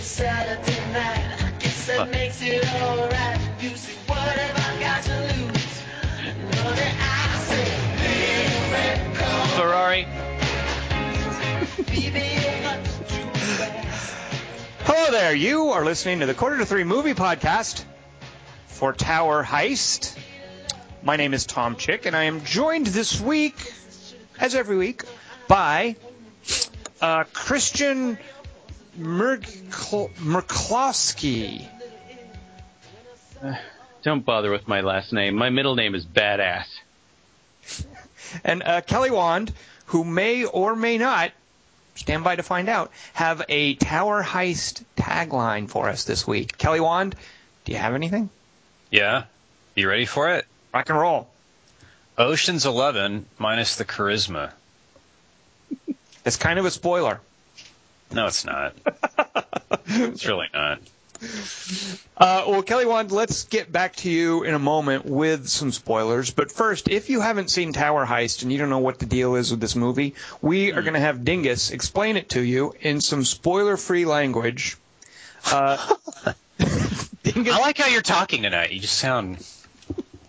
Saturday night. I guess that makes it alright. You say, what have I got to lose? Nothing I say, miracle. Ferrari. Baby, you're not too fast. Hello there. You are listening to the Quarter to Three Movie Podcast for Tower Heist. My name is Tom Chick, and I am joined this week, as every week, by uh, Christian Merkl- Merklowski. Don't bother with my last name. My middle name is Badass. and uh, Kelly Wand, who may or may not, stand by to find out, have a Tower Heist tagline for us this week. Kelly Wand, do you have anything? Yeah. You ready for it? Rock and roll. Ocean's Eleven minus the charisma. That's kind of a spoiler. No, it's not. it's really not. Uh, well, Kelly Wand, let's get back to you in a moment with some spoilers. But first, if you haven't seen Tower Heist and you don't know what the deal is with this movie, we are going to have Dingus explain it to you in some spoiler-free language. Uh, Dingus, I like how you're talking tonight. You just sound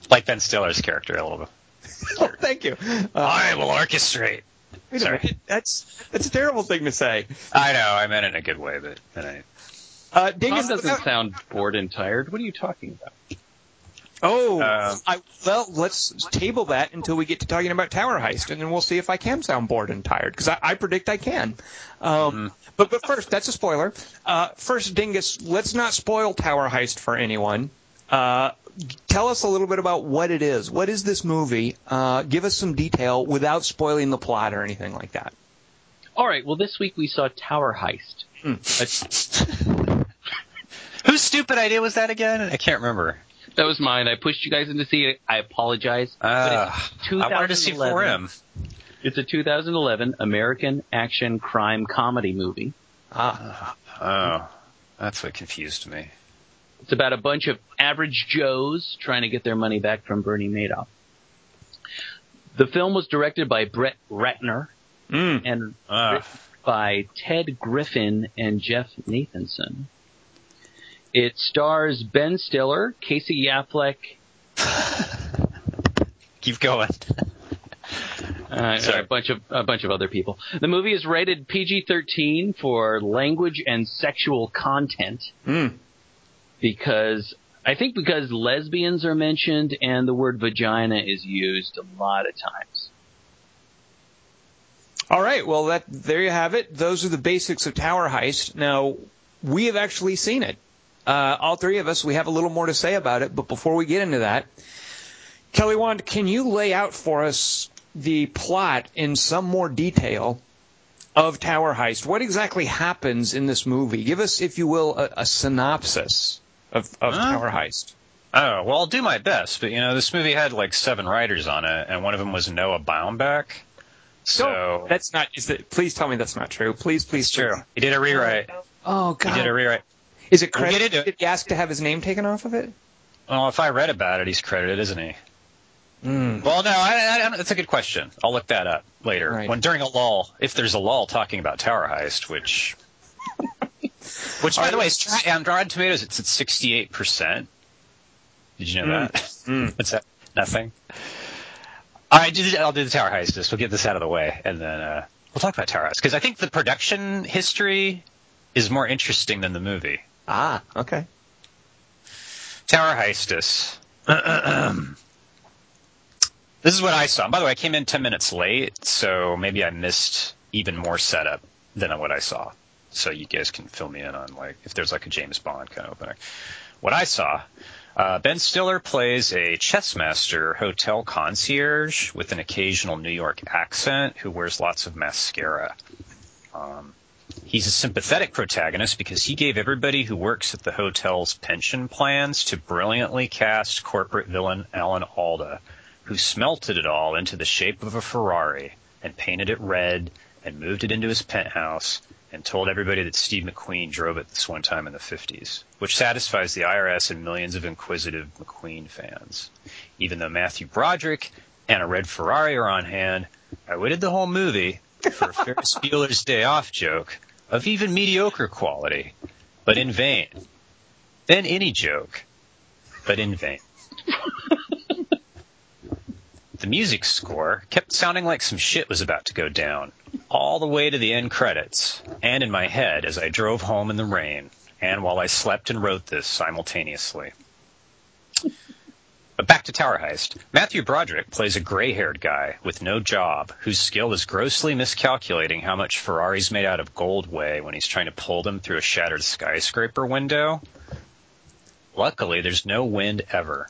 like Ben Stiller's character a little bit. oh, thank you. Uh, I will orchestrate. Wait sorry. minute. That's that's a terrible thing to say. I know, I meant it in a good way, but then I, Uh, Tom Dingus, doesn't sound bored and tired. What are you talking about? oh, Uh, I, well, let's table that until we get to talking about Tower Heist, and then we'll see if I can sound bored and tired because I, I predict I can. Um, But but first, that's a spoiler. Uh, first, Dingus, let's not spoil Tower Heist for anyone. Uh, tell us a little bit about what it is. What is this movie? Uh, give us some detail without spoiling the plot or anything like that. All right. Well, this week we saw Tower Heist. A- whose stupid idea was that again? I can't remember. that was mine. I pushed you guys in to see it. I apologize. Uh, but I wanted to see 4M. It's a 2011 American action crime comedy movie. Ah, Oh, that's what confused me. It's about a bunch of average Joes trying to get their money back from Bernie Madoff. The film was directed by Brett Ratner mm. and written by Ted Griffin and Jeff Nathanson. It stars Ben Stiller, Casey Affleck, Keep going. uh, Sorry. a bunch of a bunch of other people. The movie is rated PG-13 for language and sexual content Mm. Because I think because lesbians are mentioned and the word vagina is used a lot of times. All right. Well, that there you have it. Those are the basics of Tower Heist. Now, we have actually seen it. Uh, all three of us. We have a little more to say about it, but before we get into that, Kelly Wand, can you lay out for us the plot in some more detail of Tower Heist? What exactly happens in this movie? Give us, if you will, a, a synopsis of, of Huh? Tower Heist. Oh, well, I'll do my best, but you know, this movie had like seven writers on it, and one of them was Noah Baumbach. So No, that's not. Is it, please tell me that's not true. Please, please. it's true. He did a rewrite. Oh god. He did a rewrite. Is it We'll credited? Did he ask to have his name taken off of it? Well, if I read about it, he's credited, isn't he? Mm. Well, no, I, I, that's a good question. I'll look that up later. Right. When during a lull, if there's a lull talking about Tower Heist, which, which by the way, is tra- on Rotten Tomatoes, it's at 68 percent. Did you know that? Mm. What's that? Nothing. All right, I'll do the Tower Heist. Just we'll get this out of the way, and then uh, we'll talk about Tower Heist because I think the production history is more interesting than the movie. Ah, okay. Tower Heistus. this is what I saw. By the way, I came in 10 minutes late, so maybe I missed even more setup than what I saw. So you guys can fill me in on like if there's like a James Bond kind of opening. What I saw, uh, Ben Stiller plays a chess master hotel concierge with an occasional New York accent who wears lots of mascara. Um, He's a sympathetic protagonist because he gave everybody who works at the hotel's pension plans to brilliantly cast corporate villain Alan Alda, who smelted it all into the shape of a Ferrari and painted it red and moved it into his penthouse and told everybody that Steve McQueen drove it this one time in the 50s, which satisfies the IRS and millions of inquisitive McQueen fans. Even though Matthew Broderick and a red Ferrari are on hand, I waited the whole movie for a Ferris Bueller's Day Off joke of even mediocre quality. but in vain. Then any joke, but in vain. the music score kept sounding like some shit was about to go down, all the way to the end credits, and in my head as I drove home in the rain, and while I slept and wrote this simultaneously. But back to Tower Heist. Matthew Broderick plays a gray haired guy with no job whose skill is grossly miscalculating how much Ferraris made out of gold weigh when he's trying to pull them through a shattered skyscraper window. Luckily, there's no wind ever.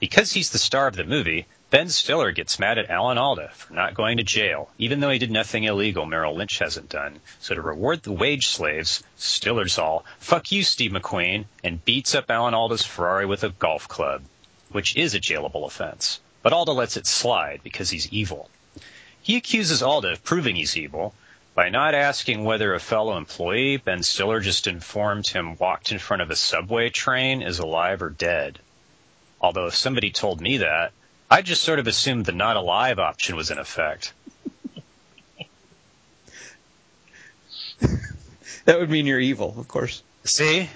Because he's the star of the movie, Ben Stiller gets mad at Alan Alda for not going to jail, even though he did nothing illegal Merrill Lynch hasn't done. So to reward the wage slaves, Stiller's all, fuck you, Steve McQueen, and beats up Alan Alda's Ferrari with a golf club which is a jailable offense. But Alda lets it slide because he's evil. He accuses Alda of proving he's evil by not asking whether a fellow employee, Ben Stiller just informed him walked in front of a subway train is alive or dead. Although if somebody told me that, I just sort of assumed the not alive option was in effect. That would mean you're evil, of course. See,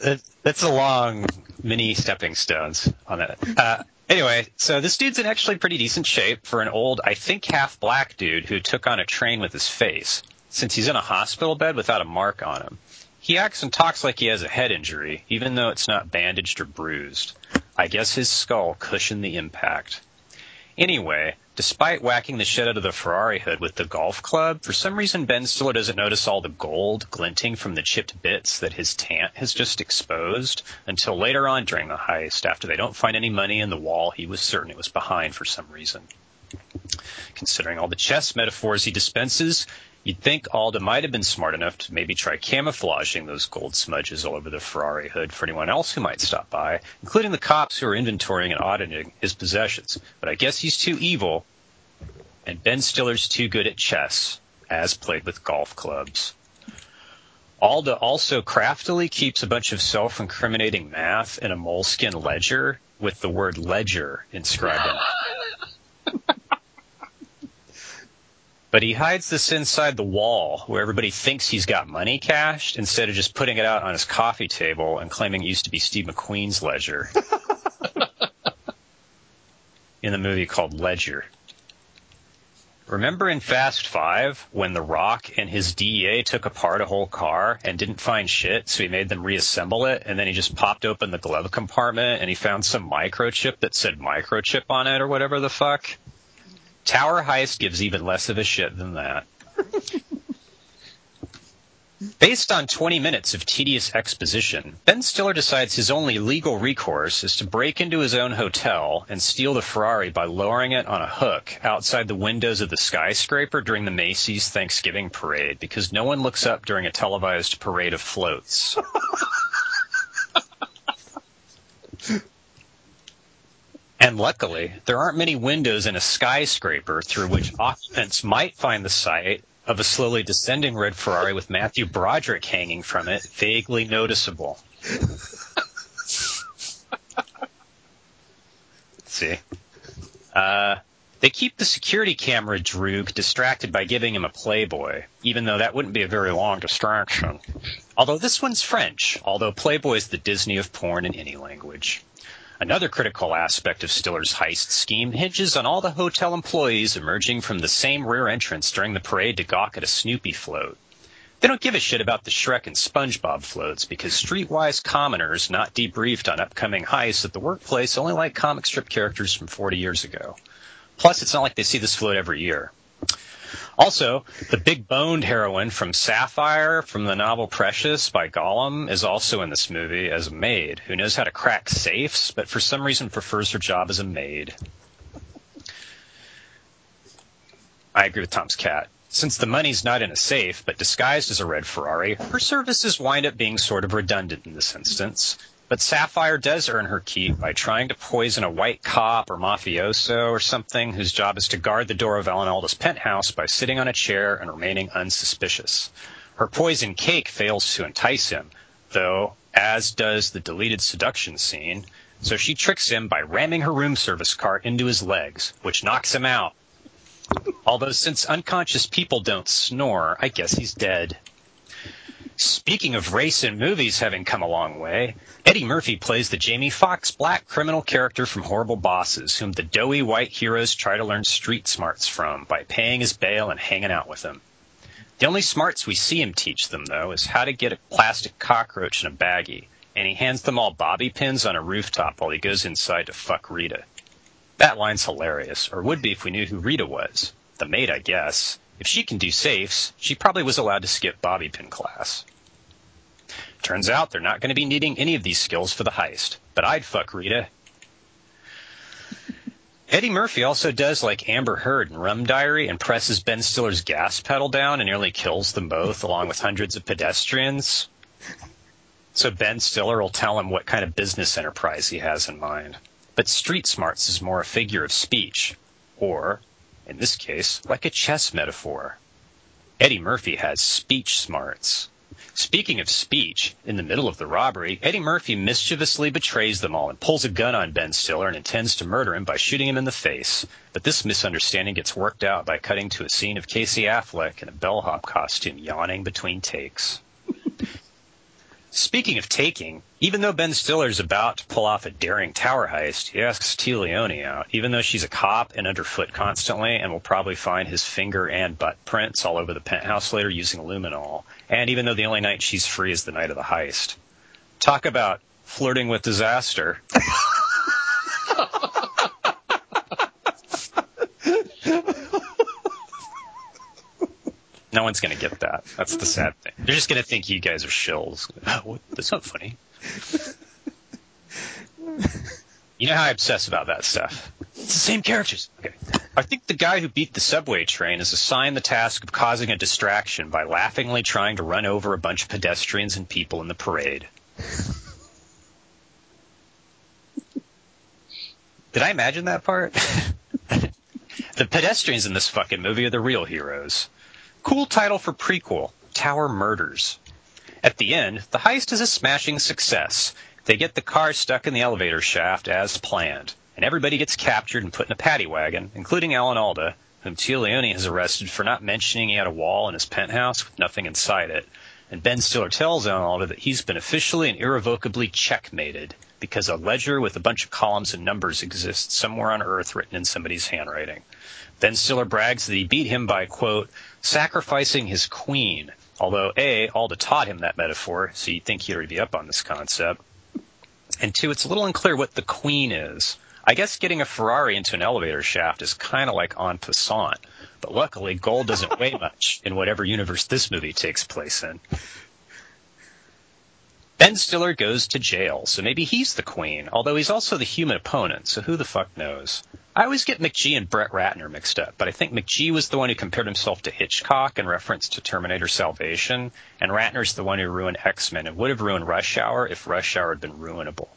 That- that's a long mini stepping stones on that. Uh, anyway, so this dude's in actually pretty decent shape for an old, I think half black dude who took on a train with his face. Since he's in a hospital bed without a mark on him, he acts and talks like he has a head injury, even though it's not bandaged or bruised. I guess his skull cushioned the impact. Anyway, despite whacking the shit out of the Ferrari hood with the golf club, for some reason Ben Stiller doesn't notice all the gold glinting from the chipped bits that his tant has just exposed until later on during the heist, after they don't find any money in the wall he was certain it was behind for some reason. Considering all the chess metaphors he dispenses, you'd think Alda might have been smart enough to maybe try camouflaging those gold smudges all over the Ferrari hood for anyone else who might stop by, including the cops who are inventorying and auditing his possessions. But I guess he's too evil, and Ben Stiller's too good at chess, as played with golf clubs. Alda also craftily keeps a bunch of self-incriminating math in a moleskin ledger with the word ledger inscribed in it. But he hides this inside the wall where everybody thinks he's got money cashed instead of just putting it out on his coffee table and claiming it used to be Steve McQueen's ledger. in the movie called Ledger. Remember in Fast Five when The Rock and his DEA took apart a whole car and didn't find shit, so he made them reassemble it, and then he just popped open the glove compartment and he found some microchip that said microchip on it or whatever the fuck? Tower Heist gives even less of a shit than that. Based on 20 minutes of tedious exposition, Ben Stiller decides his only legal recourse is to break into his own hotel and steal the Ferrari by lowering it on a hook outside the windows of the skyscraper during the Macy's Thanksgiving parade because no one looks up during a televised parade of floats. And luckily, there aren't many windows in a skyscraper through which occupants might find the sight of a slowly descending red Ferrari with Matthew Broderick hanging from it, vaguely noticeable. See? Uh, they keep the security camera droog distracted by giving him a Playboy, even though that wouldn't be a very long distraction. Although this one's French, although Playboy is the Disney of porn in any language. Another critical aspect of Stiller's heist scheme hinges on all the hotel employees emerging from the same rear entrance during the parade to gawk at a Snoopy float. They don't give a shit about the Shrek and SpongeBob floats because streetwise commoners not debriefed on upcoming heists at the workplace only like comic strip characters from 40 years ago. Plus, it's not like they see this float every year. Also, the big boned heroine from Sapphire from the novel Precious by Gollum is also in this movie as a maid who knows how to crack safes, but for some reason prefers her job as a maid. I agree with Tom's cat. Since the money's not in a safe, but disguised as a red Ferrari, her services wind up being sort of redundant in this instance. But Sapphire does earn her keep by trying to poison a white cop or mafioso or something whose job is to guard the door of Alan penthouse by sitting on a chair and remaining unsuspicious. Her poison cake fails to entice him, though, as does the deleted seduction scene, so she tricks him by ramming her room service cart into his legs, which knocks him out. Although since unconscious people don't snore, I guess he's dead. Speaking of race in movies having come a long way, Eddie Murphy plays the Jamie Foxx black criminal character from Horrible Bosses, whom the doughy white heroes try to learn street smarts from by paying his bail and hanging out with him. The only smarts we see him teach them, though, is how to get a plastic cockroach in a baggie, and he hands them all bobby pins on a rooftop while he goes inside to fuck Rita. That line's hilarious, or would be if we knew who Rita was. The maid, I guess. If she can do safes, she probably was allowed to skip bobby pin class. Turns out they're not going to be needing any of these skills for the heist, but I'd fuck Rita. Eddie Murphy also does like Amber Heard in Rum Diary and presses Ben Stiller's gas pedal down and nearly kills them both along with hundreds of pedestrians. So Ben Stiller will tell him what kind of business enterprise he has in mind. But street smarts is more a figure of speech, or, in this case, like a chess metaphor. Eddie Murphy has speech smarts. Speaking of speech, in the middle of the robbery, Eddie Murphy mischievously betrays them all and pulls a gun on Ben Stiller and intends to murder him by shooting him in the face. But this misunderstanding gets worked out by cutting to a scene of Casey Affleck in a bellhop costume yawning between takes. Speaking of taking, even though Ben Stiller's about to pull off a daring tower heist, he asks Téa Leoni out, even though she's a cop and underfoot constantly and will probably find his finger and butt prints all over the penthouse later using luminol, and even though the only night she's free is the night of the heist. Talk about flirting with disaster. No one's going to get that. That's the sad thing. They're just going to think you guys are shills. Oh, what? That's not funny. You know how I obsess about that stuff. It's the same characters. Okay. I think the guy who beat the subway train is assigned the task of causing a distraction by laughingly trying to run over a bunch of pedestrians and people in the parade. Did I imagine that part? the pedestrians in this fucking movie are the real heroes. Cool title for prequel Tower Murders. At the end, the heist is a smashing success. They get the car stuck in the elevator shaft as planned, and everybody gets captured and put in a paddy wagon, including Alan Alda, whom Téa Leoni has arrested for not mentioning he had a wall in his penthouse with nothing inside it. And Ben Stiller tells Alan Alda that he's been officially and irrevocably checkmated because a ledger with a bunch of columns and numbers exists somewhere on Earth written in somebody's handwriting. Ben Stiller brags that he beat him by, quote, sacrificing his queen. Although A, Alda taught him that metaphor, so you'd think he'd already be up on this concept. And two, it's a little unclear what the queen is. I guess getting a Ferrari into an elevator shaft is kind of like en passant, but luckily gold doesn't weigh much in whatever universe this movie takes place in. Ben Stiller goes to jail, so maybe he's the queen, although he's also the human opponent, so who the fuck knows? I always get McG and Brett Ratner mixed up, but I think McG was the one who compared himself to Hitchcock in reference to Terminator Salvation, and Ratner's the one who ruined X-Men and would have ruined Rush Hour if Rush Hour had been ruinable.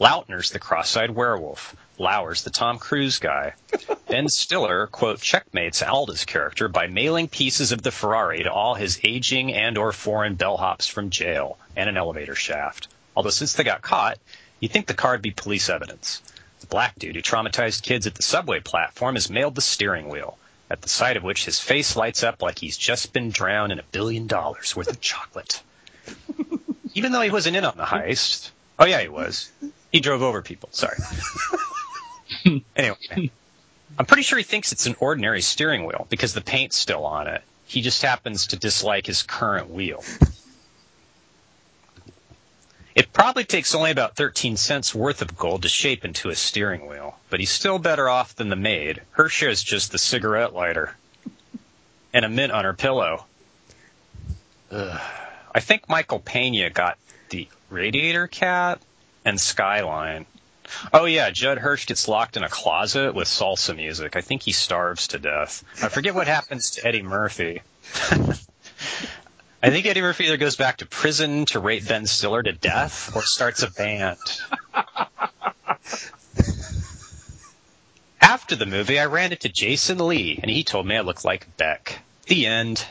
Lautner's the cross-eyed werewolf. Lauer's the Tom Cruise guy. ben Stiller, quote, checkmates Alda's character by mailing pieces of the Ferrari to all his aging and or foreign bellhops from jail and an elevator shaft. Although since they got caught, you'd think the car would be police evidence. The black dude who traumatized kids at the subway platform is mailed the steering wheel, at the sight of which his face lights up like he's just been drowned in a billion dollars worth of chocolate. Even though he wasn't in on the heist. Oh yeah, he was. He drove over people. Sorry. anyway, I'm pretty sure he thinks it's an ordinary steering wheel because the paint's still on it. He just happens to dislike his current wheel. It probably takes only about 13 cents worth of gold to shape into a steering wheel, but he's still better off than the maid. Her is just the cigarette lighter and a mint on her pillow. Ugh. I think Michael Pena got the radiator cat and skyline. Oh yeah, Judd Hirsch gets locked in a closet with salsa music. I think he starves to death. I forget what happens to Eddie Murphy. I think Eddie Murphy either goes back to prison to rape Ben Stiller to death or starts a band. After the movie, I ran into Jason Lee, and he told me I looked like Beck. The end.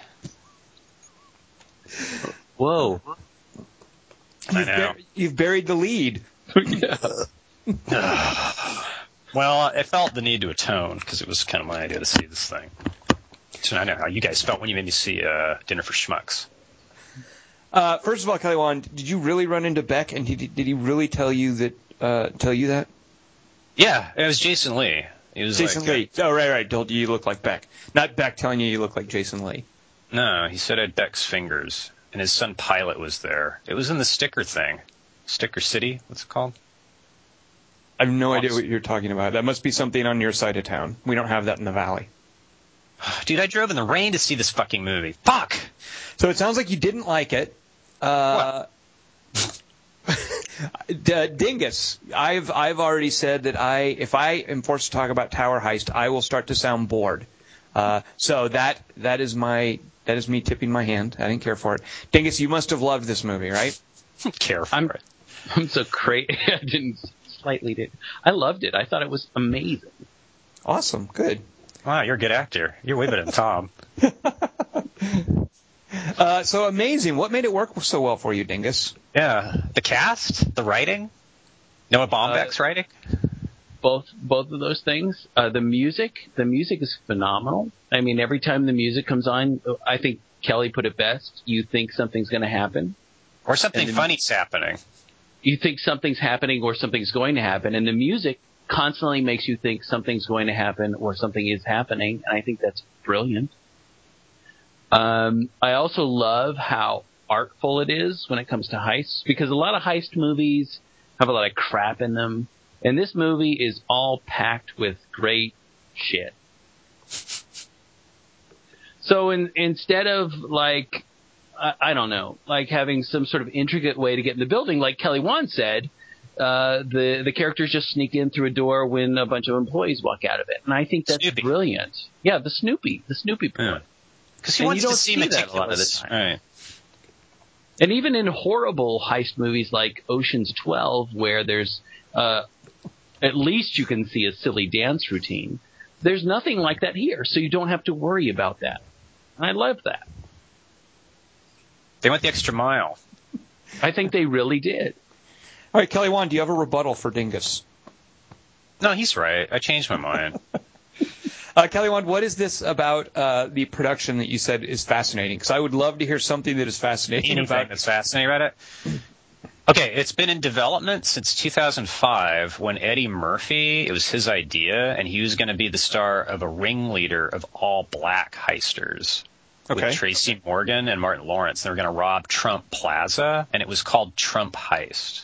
Whoa. You've, know. bur- you've buried the lead. Well, I felt the need to atone because it was kind of my idea to see this thing. So I know how you guys felt when you made me see uh, Dinner for Schmucks. Uh, first of all, Kelly Wand, did you really run into Beck, and did, did he really tell you that? Uh, tell you that? Yeah, it was Jason Lee. He was Jason like, Lee. Oh, right, right. Told you you look like Beck. Not Beck telling you you look like Jason Lee. No, he said I had Beck's fingers, and his son Pilot was there. It was in the sticker thing, Sticker City. What's it called? I have no idea what you're talking about. That must be something on your side of town. We don't have that in the valley. Dude, I drove in the rain to see this fucking movie. Fuck. So it sounds like you didn't like it. Uh, D- Dingus, I've I've already said that I if I am forced to talk about Tower Heist, I will start to sound bored. Uh, so that that is my that is me tipping my hand. I didn't care for it. Dingus, you must have loved this movie, right? Care for I'm- it. I'm so crazy. I didn't slightly did. I loved it. I thought it was amazing. Awesome, good. Wow, you're a good actor. You're way better than Tom. Uh, so amazing. What made it work so well for you, Dingus? Yeah, the cast, the writing, Noah Baumbach's writing. Both both of those things. Uh, the music, the music is phenomenal. I mean, every time the music comes on, I think Kelly put it best. You think something's going to happen. Or something And then- funny's happening. You think something's happening or something's going to happen, and the music constantly makes you think something's going to happen or something is happening. And I think that's brilliant. Um, I also love how artful it is when it comes to heists because a lot of heist movies have a lot of crap in them, and this movie is all packed with great shit. So in, instead of like, I, I don't know, like having some sort of intricate way to get in the building, like Kelly Wand said, uh, the the characters just sneak in through a door when a bunch of employees walk out of it, and I think that's Snoopy. brilliant. Yeah, the Snoopy, the Snoopy part. Yeah. Because he And wants you to don't see see that a lot of the time. Right. And even in horrible heist movies like Ocean's 12, where there's uh, at least you can see a silly dance routine, there's nothing like that here, so you don't have to worry about that. I love that. They went the extra mile. I think they really did. All right, Kelly Wand, do you have a rebuttal for Dingus? No, he's right. I changed my mind. Uh, Kelly Wand, what is this about uh, the production that you said is fascinating? Because I would love to hear something that is fascinating Anything about. that's fascinating about it. Okay, it's been in development since 2005 when Eddie Murphy, it was his idea, and he was going to be the star of a ringleader of all black heisters Okay. with Tracy Morgan and Martin Lawrence. They were going to rob Trump Plaza, and it was called Trump Heist.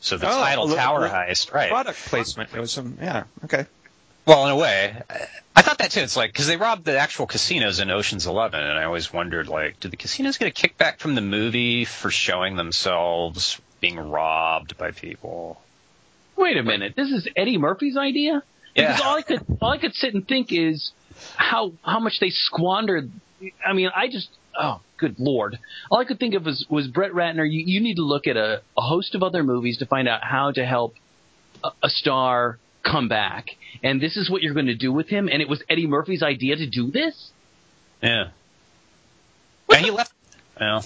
So the Oh, title little- Tower Heist, right? Product placement. There was some, yeah, okay. Well, in a way, I thought that too. It's like because they robbed the actual casinos in Ocean's Eleven, and I always wondered, like, do the casinos get a kickback from the movie for showing themselves being robbed by people? Wait a minute, this is Eddie Murphy's idea? Because Yeah. all I could all I could sit and think is how how much they squandered. I mean, I just oh good lord, all I could think of was was Brett Ratner. You, you need to look at a, a host of other movies to find out how to help a, a star come back, and this is what you're going to do with him. And it was Eddie Murphy's idea to do this. Yeah. And he left. Well,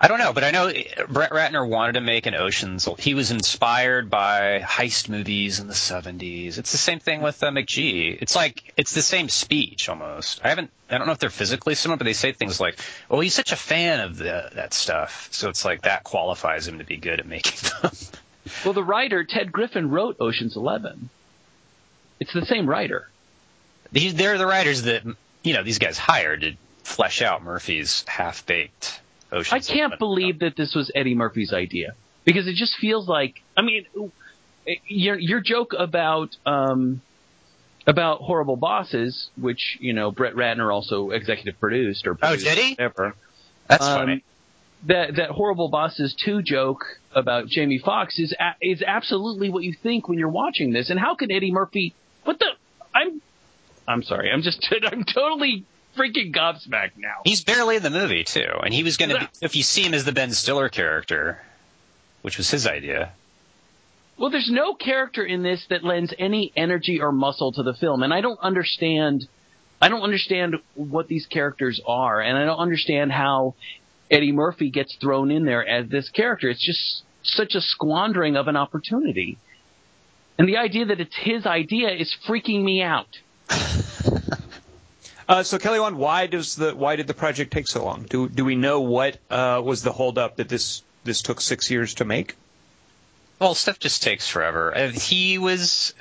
I don't know, but I know Brett Ratner wanted to make an Ocean's. He was inspired by heist movies in the '70s. It's the same thing with uh, McG. It's like it's the same speech almost. I haven't. I don't know if they're physically similar, but they say things like, "Oh, he's such a fan of the, that stuff," so it's like that qualifies him to be good at making them. Well, the writer Ted Griffin wrote Ocean's Eleven. It's the same writer. These they're the writers that you know these guys hired to flesh out Murphy's half-baked Ocean's. I can't Eleven. believe that this was Eddie Murphy's idea because it just feels like I mean your your joke about um about horrible bosses, which you know Brett Ratner also executive produced or Oh, did he? Whatever. That's Um, funny. That that horrible bosses two joke about Jamie Foxx is a, is absolutely what you think when you're watching this. And how can Eddie Murphy? What the? I'm I'm sorry. I'm just I'm totally freaking gobsmacked now. He's barely in the movie too, and he was going to. If you see him as the Ben Stiller character, which was his idea, Well, there's no character in this that lends any energy or muscle to the film, and I don't understand. I don't understand what these characters are, and I don't understand how Eddie Murphy gets thrown in there as this character. It's just such a squandering of an opportunity, and the idea that it's his idea is freaking me out. Uh, so Kelly, Wand, why does the why did the project take so long? Do do we know what uh, was the holdup that this this took six years to make? Well, stuff just takes forever. Uh, He was.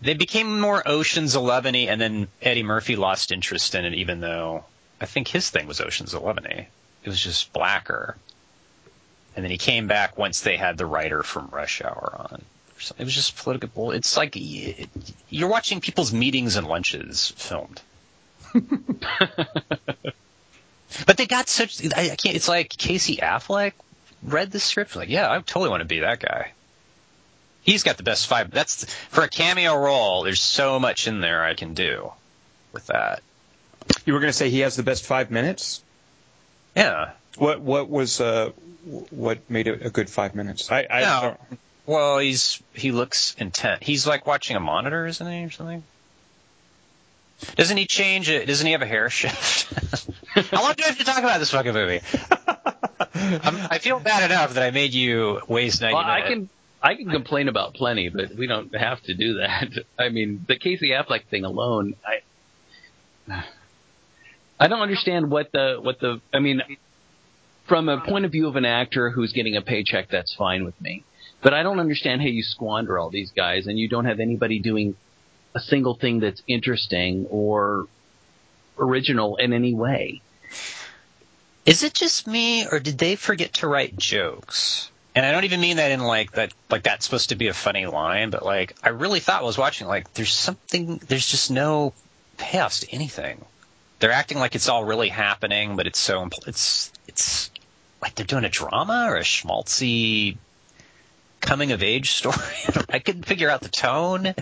They became more Ocean's Eleven y, and then Eddie Murphy lost interest in it, even though I think his thing was Ocean's Eleven y. It was just blacker. And then he came back once they had the writer from Rush Hour on. It was just political. bull- It's like you're watching people's meetings and lunches filmed. but they got such. I I can't. It's like Casey Affleck read the script. Like, yeah, I totally want to be that guy. He's got the best five. That's for a cameo role. There's so much in there I can do with that. You were going to say he has the best five minutes. Yeah. What what was uh, what made it a good five minutes? I, I No. don't- Well, he's he looks intent. He's like watching a monitor, isn't he, or something? Doesn't he change it? Doesn't he have a hair shift? How long do I have to talk about this fucking movie? I'm, I feel bad enough that I made you waste ninety Well, I can I can complain about plenty, but we don't have to do that. I mean, the Casey Affleck thing alone, I I don't understand what the what the I mean from a point of view of an actor who's getting a paycheck, that's fine with me. But I don't understand how you squander all these guys and you don't have anybody doing a single thing that's interesting or original in any way. Is it just me, or did they forget to write jokes? And I don't even mean that in like that, like that's supposed to be a funny line, but like I really thought I was watching like there's something, there's just no payoffs to anything. They're acting like it's all really happening, but it's so impl- it's it's like they're doing a drama or a schmaltzy coming of age story. I couldn't figure out the tone.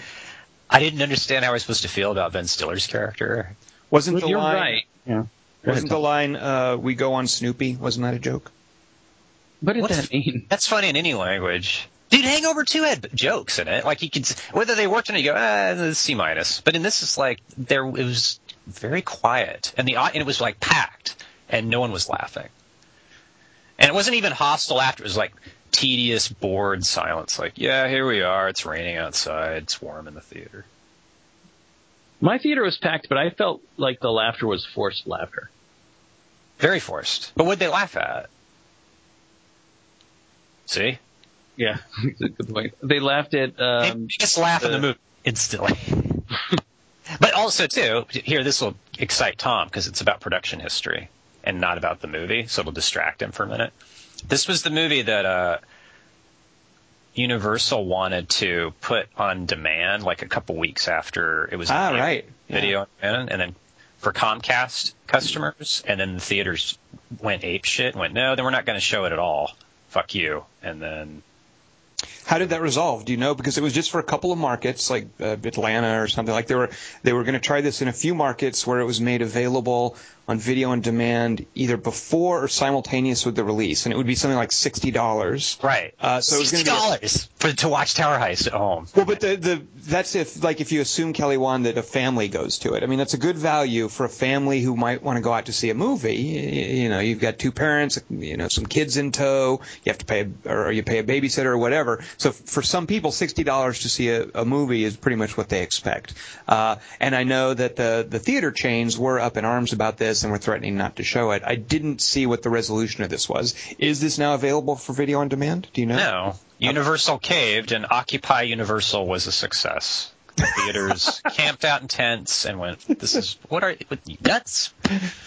I didn't understand how I was supposed to feel about Ben Stiller's character. wasn't the You're line right. Yeah. wasn't the line uh, we go on Snoopy? Wasn't that a joke? What does What that mean? That's funny in any language. Dude, Hangover 2 had jokes in it. Like you could, whether they worked in it, you go, ah, C minus. But in this, it's like there it was very quiet, and the and it was like packed, and no one was laughing. And it wasn't even hostile after. It was like tedious, bored silence. Like, yeah, here we are. It's raining outside. It's warm in the theater. My theater was packed, but I felt like the laughter was forced laughter. Very forced. But what'd they laugh at? See? Yeah, good point. They laughed at. They Um, just laugh in the the- movie instantly. also too, here this will excite Tom because it's about production history and not about the movie, so it'll distract him for a minute. This was the movie that uh, Universal wanted to put on demand like a couple weeks after it was Ah, on right. video on demand, and then for Comcast customers, and then the theaters went ape shit and went, no, then we're not going to show it at all. Fuck you. And then How did that resolve? Do you know? Because it was just for a couple of markets, like uh, Atlanta or something. Like they were they were going to try this in a few markets where it was made available on video on demand either before or simultaneous with the release, and it would be something like sixty dollars. Right. Uh, so Sixty dollars for to watch Tower Heist at home. Well, but the, the that's if like if you assume Kelly Wand that a family goes to it. I mean, that's a good value for a family who might want to go out to see a movie. You, you know, you've got two parents, you know, some kids in tow. You have to pay a, or you pay a babysitter or whatever. So for some people, sixty dollars to see a, a movie is pretty much what they expect. Uh, and I know that the the theater chains were up in arms about this and we're threatening not to show it. I didn't see what the resolution of this was. Is this now available for video on demand? Do you know? No, Universal caved, and Occupy Universal was a success. The theaters camped out in tents and went, "This is what are what, nuts?"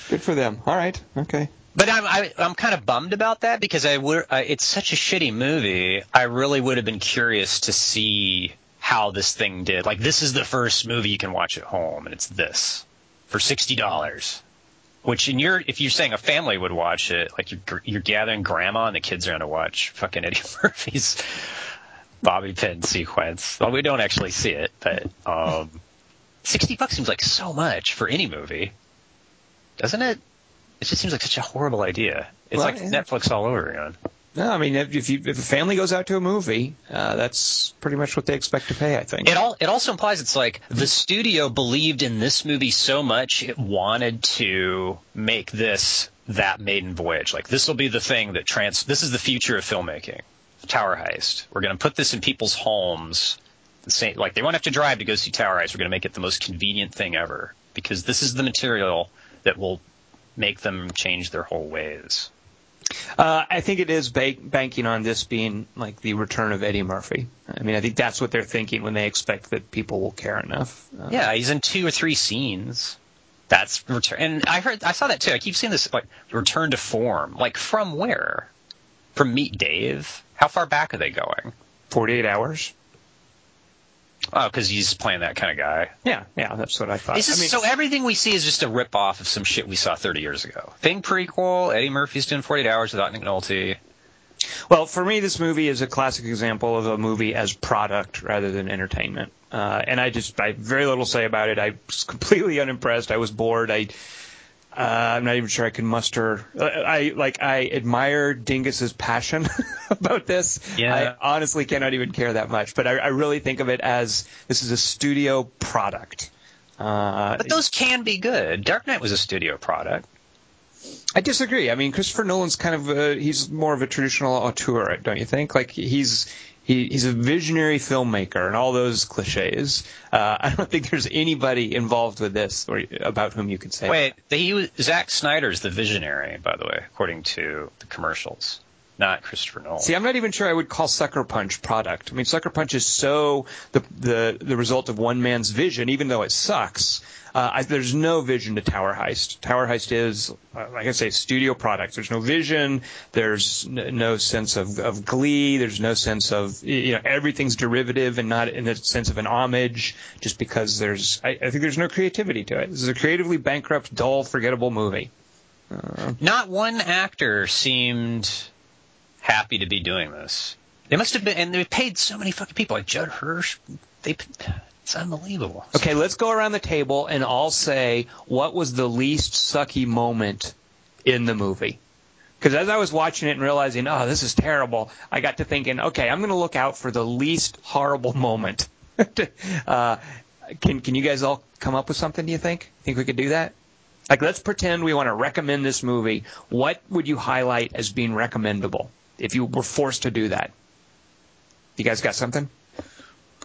Good for them. All right. Okay. But I'm I, I'm kind of bummed about that because I would. Uh, it's such a shitty movie. I really would have been curious to see how this thing did. Like, this is the first movie you can watch at home, and it's this for sixty dollars. Which in your, if you're saying a family would watch it, like you're you're gathering grandma and the kids are going to watch fucking Eddie Murphy's bobby pin sequence. Well, we don't actually see it, but um, sixty bucks seems like so much for any movie, doesn't it? It just seems like such a horrible idea. It's Well, like yeah. Netflix all over again. No, I mean, if, you, if a family goes out to a movie, uh, that's pretty much what they expect to pay, I think. It all it also implies it's like the studio believed in this movie so much it wanted to make this that maiden voyage. Like this will be the thing that trans. This is the future of filmmaking. Tower Heist. We're going to put this in people's homes. Same, like they won't have to drive to go see Tower Heist. We're going to make it the most convenient thing ever. because this is the material that will make them change their whole ways. Uh, I think it is ba- banking on this being like the return of Eddie Murphy. I mean, I think that's what they're thinking when they expect that people will care enough. Uh, Yeah, he's in two or three scenes. That's return. And I heard, I saw that too. I keep seeing this like return to form. Like from where? From Meet Dave? How far back are they going? 48 hours. Oh, because he's playing that kind of guy. Yeah, yeah, that's what I thought. Just, I mean, so everything we see is just a rip off of some shit we saw 30 years ago. Thing prequel. Eddie Murphy's doing 48 Hours without Nick Nolte. Well, for me, this movie is a classic example of a movie as product rather than entertainment. Uh, and I just, I have very little to say about it. I was completely unimpressed. I was bored. I, uh, I'm not even sure I can muster. uh, I like, I admire Dingus's passion about this. Yeah. I honestly cannot even care that much. But I, I really think of it as this is a studio product. Uh, But those can be good. Dark Knight was a studio product. I disagree. I mean, Christopher Nolan's kind of a, he's more of a traditional auteur, don't you think? Like he's he, he's a visionary filmmaker and all those cliches. Uh, I don't think there's anybody involved with this or about whom you could say. Wait, he was, Zack Snyder's the visionary, by the way, according to the commercials, not Christopher Nolan. See, I'm not even sure I would call Sucker Punch product. I mean, Sucker Punch is so the the the result of one man's vision, even though it sucks. Uh, I, there's no vision to Tower Heist. Tower Heist is, uh, like I say, studio product. There's no vision. There's n- no sense of, of glee. There's no sense of you know everything's derivative and not in the sense of an homage. Just because there's, I, I think there's no creativity to it. This is a creatively bankrupt, dull, forgettable movie. Not one actor seemed happy to be doing this. They must have been, and they paid so many fucking people, like Judd Hirsch. They, it's unbelievable. Okay, let's go around the table and all say what was the least sucky moment in the movie. Because as I was watching it and realizing, oh, this is terrible, I got to thinking, okay, I'm going to look out for the least horrible moment. uh, can can you guys all come up with something? Do you think? Think we could do that? Like, let's pretend we want to recommend this movie. What would you highlight as being recommendable if you were forced to do that? You guys got something?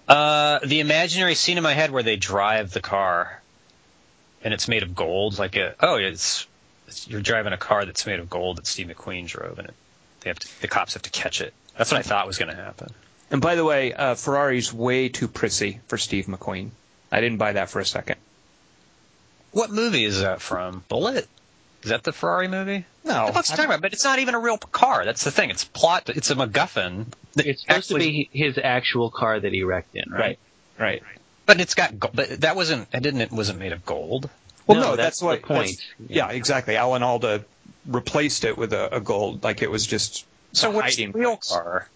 Uh, the imaginary scene in my head where they drive the car, and it's made of gold. Like a oh, it's, it's you're driving a car that's made of gold that Steve McQueen drove, and it, they have to, the cops have to catch it. That's what I thought was going to happen. And by the way, uh, Ferrari's way too prissy for Steve McQueen. I didn't buy that for a second. What movie is that from? Bullitt? Is that the Ferrari movie? No, What the fuck's he talking about? But it's not even a real car. That's the thing. It's plot. It's a MacGuffin. It's supposed to be his actual car that he wrecked in, right? right. But it's got. go- But that wasn't. It didn't. It wasn't made of gold. Well, No, no, that's that's, the what point. that's- Yeah, exactly. Alan Alda replaced it with a, a gold, like it was just So a what's the real car?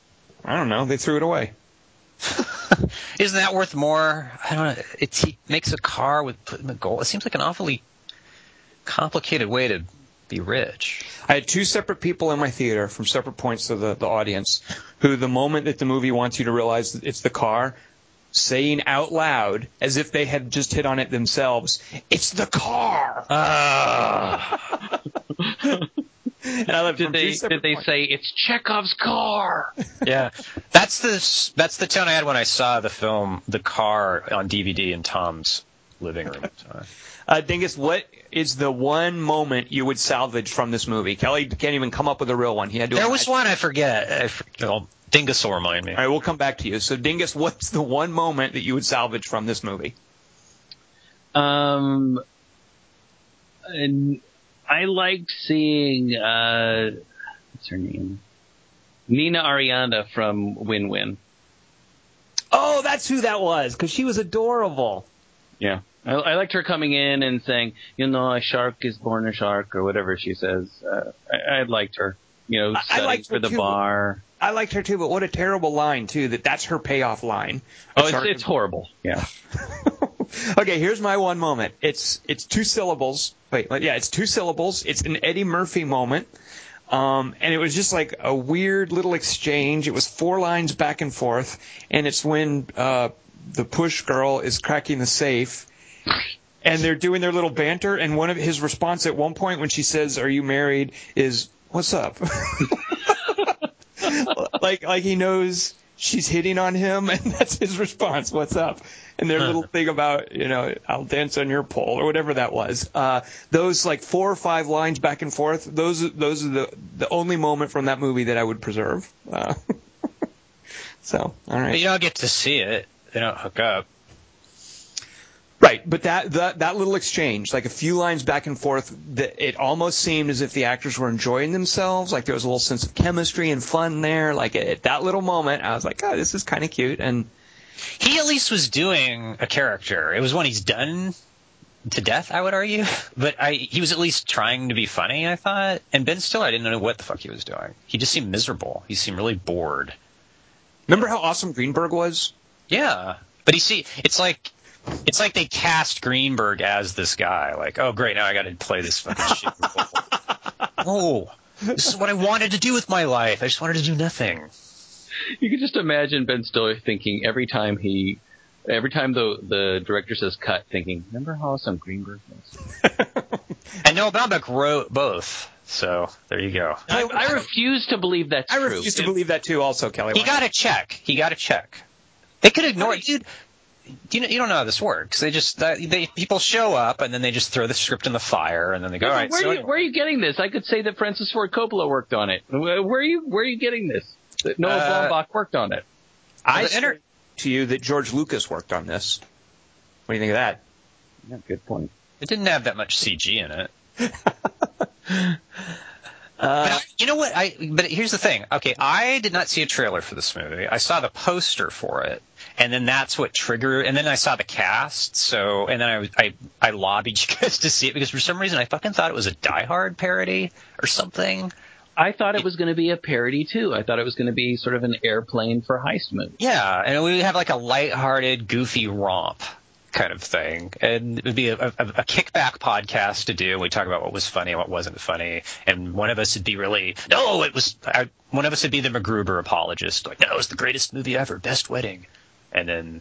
I don't know. They threw it away. Isn't that worth more? I don't know. It's he makes a car with putting the gold. It seems like an awfully complicated way to be rich. I had two separate people in my theater from separate points of the, the audience who, the moment that the movie wants you to realize that it's the car, saying out loud, as if they had just hit on it themselves, "It's the car." Ah. and I left Did they did they points. say it's Chekhov's car? Yeah, that's the that's the tone I had when I saw the film The Car on DVD in Tom's living room. At the time. Uh, Dingus, what is the one moment you would salvage from this movie? Kelly can't even come up with a real one. He had to. There was one I forget. I for, well, Dingus will remind me. All right, we'll come back to you. So, Dingus, what's the one moment that you would salvage from this movie? Um, and I liked seeing uh, what's her name, Nina Arianda from Win Win. Oh, that's who that was, because she was adorable. Yeah, I, I liked her coming in and saying, you know, a shark is born a shark or whatever she says. Uh, I, I liked her. You know, I- liked for the too. bar. I liked her too, but what a terrible line too. That that's her payoff line. Oh, it's, it's horrible. Yeah. okay, here's my one moment. It's it's two syllables. Wait, yeah, it's two syllables. It's an Eddie Murphy moment. Um, and it was just like a weird little exchange. It was four lines back and forth, and it's when uh, the push girl is cracking the safe, and they're doing their little banter. And one of his response at one point when she says, "Are you married?" is "What's up?" like like he knows she's hitting on him, and that's his response. What's up? And their little thing about you know I'll dance on your pole or whatever that was. Uh, those like four or five lines back and forth. Those those are the the only moment from that movie that I would preserve. Uh, so all But right. you don't get to see it. They don't hook up. Right, but that, that that little exchange, like a few lines back and forth, that it almost seemed as if the actors were enjoying themselves. Like there was a little sense of chemistry and fun there. Like at that little moment, I was like, oh, this is kind of cute. And He at least was doing a character. It was one he's done to death, I would argue. But I, he was at least trying to be funny, I thought. And Ben Stiller, I didn't know what the fuck he was doing. He just seemed miserable. He seemed really bored. remember how awesome Greenberg was? Yeah, but you see, it's like it's like they cast Greenberg as this guy. Like, oh great, now I got to play this fucking shit. oh, this is what I wanted to do with my life. I just wanted to do nothing. You can just imagine Ben Stiller thinking every time he, every time the the director says cut, thinking, "Remember how awesome Greenberg was?" And Noah Baumbach wrote both, so there you go. I, I refuse to believe that's I true. refuse to believe that too. Also, Kelly. He got a check. He got a check. They could ignore it, dude. You know, you don't know how this works. They just uh, they people show up and then they just throw the script in the fire and then they go, all right. where, so are you, where are you getting this? I could say that Francis Ford Coppola worked on it. Where, where are you? Where are you getting this? That Noah Uh, Baumbach worked on it. I the inter- to you that George Lucas worked on this. What do you think of that? Yeah, good point. It didn't have that much CG in it. Uh, But I, you know what? I but here's the thing. Okay, I did not see a trailer for this movie. I saw the poster for it, and then that's what triggered. And then I saw the cast. So and then I was- I I lobbied you guys to see it because for some reason I fucking thought it was a Die Hard parody or something. I thought it was going to be a parody too. I thought it was going to be sort of an airplane for heist movie. Yeah, and we would have like a lighthearted, goofy romp kind of thing, and it would be a, a, a kickback podcast to do. We talk about what was funny and what wasn't funny, and one of us would be really no, it was. I, one of us would be the MacGruber apologist, like no, it was the greatest movie ever, best wedding, and then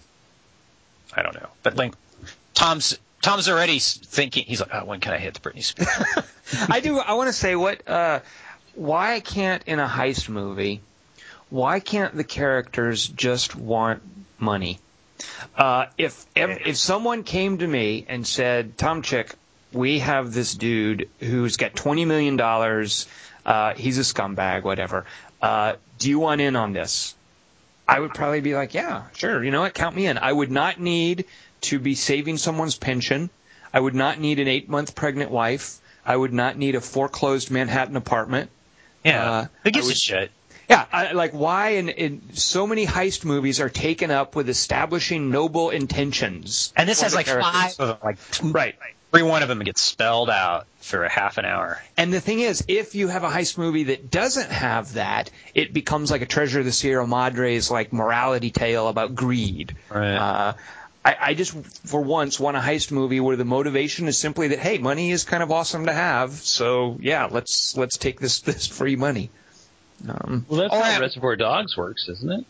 I don't know, but Tom's. Tom's already thinking. He's like, oh, when can I hit the Britney Spears? I do. I want to say what. Uh, why can't in a heist movie? Why can't the characters just want money? Uh, if, if if someone came to me and said, "Tom Chick, we have this dude who's got twenty million dollars. Uh, he's a scumbag, whatever. Uh, do you want in on this?" I would probably be like, "Yeah, sure. You know what? Count me in." I would not need to be saving someone's pension. I would not need an eight month pregnant wife. I would not need a foreclosed Manhattan apartment. yeah, Uh, who gives I a shit? Yeah, I, like why in, in so many heist movies are taken up with establishing noble intentions. And this has like characters. five. Like Right. Every one of them gets spelled out for a half an hour. And the thing is, if you have a heist movie that doesn't have that, it becomes like a Treasure of the Sierra Madre's like morality tale about greed. Right. Uh, I, I just, for once, want a heist movie where the motivation is simply that hey, money is kind of awesome to have, so yeah, let's let's take this this free money. Um, Well, that's how yeah. Reservoir Dogs works, isn't it?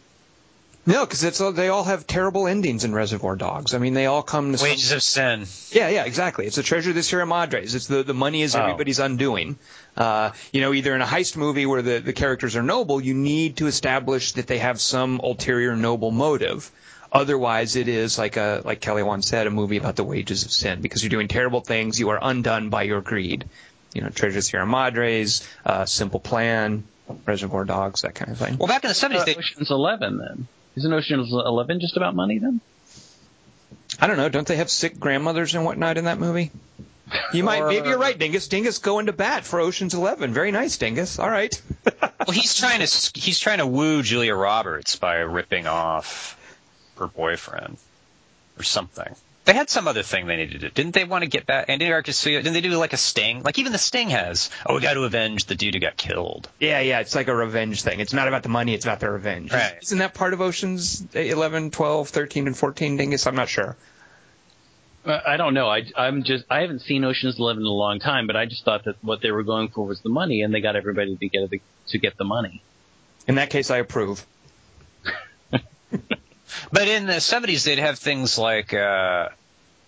No, because it's all- they all have terrible endings in Reservoir Dogs. I mean, they all come to some- Wages of Sin. Yeah, yeah, exactly. It's the treasure of the Sierra Madres. It's the, the money is Oh. everybody's undoing. Uh, you know, either in a heist movie where the, the characters are noble, you need to establish that they have some ulterior noble motive. Otherwise, it is like a like Kelly once said, a movie about the wages of sin because you're doing terrible things. You are undone by your greed. You know, Treasure of the Sierra Madres, uh, Simple Plan, Reservoir Dogs, that kind of thing. Well, back in the seventies, Uh, they Ocean's Eleven, then. Isn't Ocean's Eleven just about money then? I don't know. Don't they have sick grandmothers and whatnot in that movie? You might. Or- Maybe you're right, Dingus. Dingus going to bat for Ocean's Eleven. Very nice, Dingus. All right. well, he's trying to he's trying to woo Julia Roberts by ripping off her boyfriend or something. They had some other thing they needed to do. Didn't they want to get back? Andy Garcia, didn't they do like a sting? Like even the sting has, oh, we got to avenge the dude who got killed. Yeah, yeah, it's like a revenge thing. It's not about the money, it's about the revenge. Right. Isn't that part of Oceans 11, 12, 13, and 14, Dingus? I'm not sure. Uh, I don't know. I, I'm just I haven't seen Ocean's Eleven in a long time, but I just thought that what they were going for was the money, and they got everybody to get the, to get the money. In that case, I approve. But in the seventies, they'd have things like uh,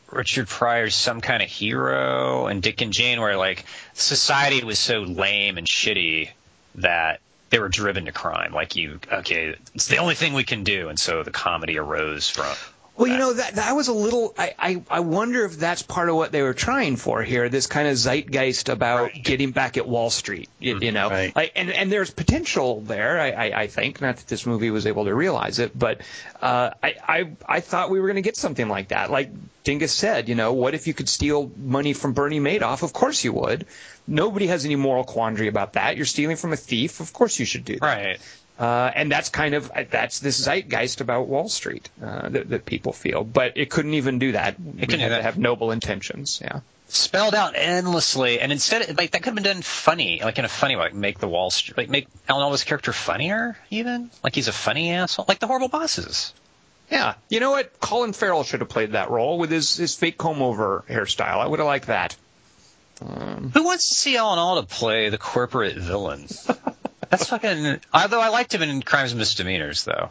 Richard Pryor's "Some Kind of Hero" and Dick and Jane, where like society was so lame and shitty that they were driven to crime. Like you, okay, it's the only thing we can do, and so the comedy arose from. Well, you know that that was a little. I, I I wonder if that's part of what they were trying for here. This kind of zeitgeist about getting back at Wall Street. You, you know, Right. like, and and there's potential there. I, I I think not that this movie was able to realize it, but uh, I I I thought we were going to get something like that. Like Dingus said, you know, what if you could steal money from Bernie Madoff? Of course you would. Nobody has any moral quandary about that. You're stealing from a thief. Of course you should do that. Right. Uh, and that's kind of that's this zeitgeist about Wall Street uh, that, that people feel, but it couldn't even do that. It couldn't do had that. to have noble intentions. Yeah. spelled out endlessly, and instead, like that could have been done funny, like in a funny way, like make the Wall Street, like make Alan Alda's character funnier, even like he's a funny asshole, like the horrible bosses. Yeah. You know what? Colin Farrell should have played that role with his his fake comb over hairstyle. I would have liked that. Who wants to see Alan Alda play the corporate villain? That's fucking. Although I liked him in Crimes and Misdemeanors, though,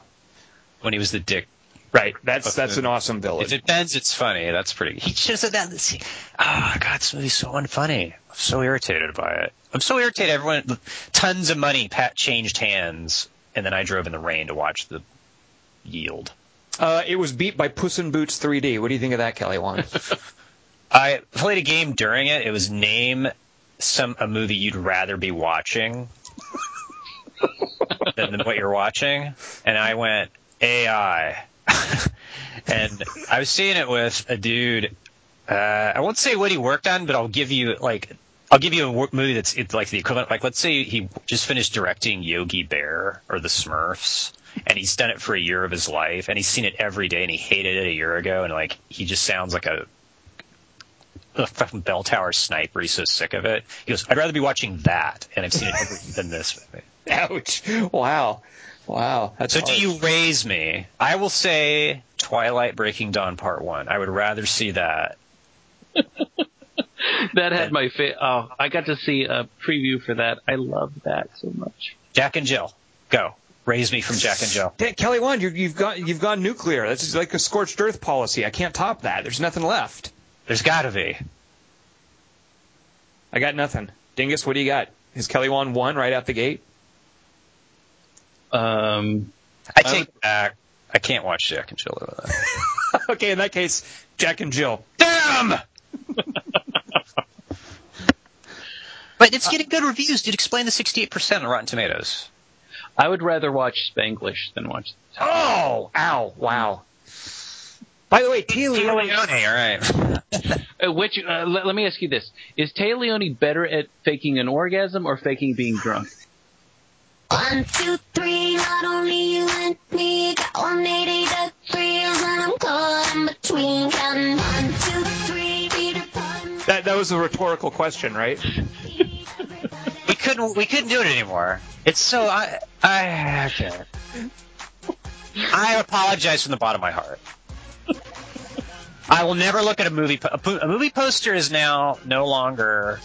when he was the dick. Right. That's that's an awesome villain. If it bends, it's funny. That's pretty. He should have said that. See, oh god, this movie's so unfunny. I'm so irritated by it. I'm so irritated. Everyone, tons of money pat changed hands, and then I drove in the rain to watch the yield. Uh, it was beat by Puss in Boots 3D. What do you think of that, Kelly Wand? I played a game during it. It was name some a movie you'd rather be watching than what you're watching, and I went AI, and I was seeing it with a dude. Uh, I won't say what he worked on, but I'll give you like I'll give you a movie that's it's like the equivalent. Like let's say he just finished directing Yogi Bear or The Smurfs. And he's done it for a year of his life, and he's seen it every day, and he hated it a year ago, and like he just sounds like a a fucking bell tower sniper. He's so sick of it. He goes, I'd rather be watching that, and I've seen it every, than this movie. Ouch! Wow, wow. That's So do you raise me? I will say Twilight Breaking Dawn Part One. I would rather see that. That had my fa- oh, I got to see a preview for that. I love that so much. Jack and Jill, go. Raise me from Jack and Jill. Yeah, Kelly Wand, you're, you've got you've gone nuclear. That's like a scorched earth policy. I can't top that. There's nothing left. There's got to be. I got nothing. Dingus, what do you got? Is Kelly Wand one right out the gate? Um, I take it back. I can't watch Jack and Jill. that. okay, in that case, Jack and Jill. Damn! but it's getting good reviews. Dude, explain the 68% on Rotten Tomatoes. I would rather watch Spanglish than watch. Oh, ow, wow. By the way, Téa Leoni. Leoni, all right. Uh, which uh, let, let me ask you this: Is Téa Leoni better at faking an orgasm or faking being drunk? One, two, three, me, got 180 degrees, and I'm caught in between, counting one, two, three, Peter Pan. That that was a rhetorical question, right? we couldn't we couldn't do it anymore. It's so I I okay. I apologize from the bottom of my heart. I will never look at a movie. po- A, po- a movie poster is now no longer.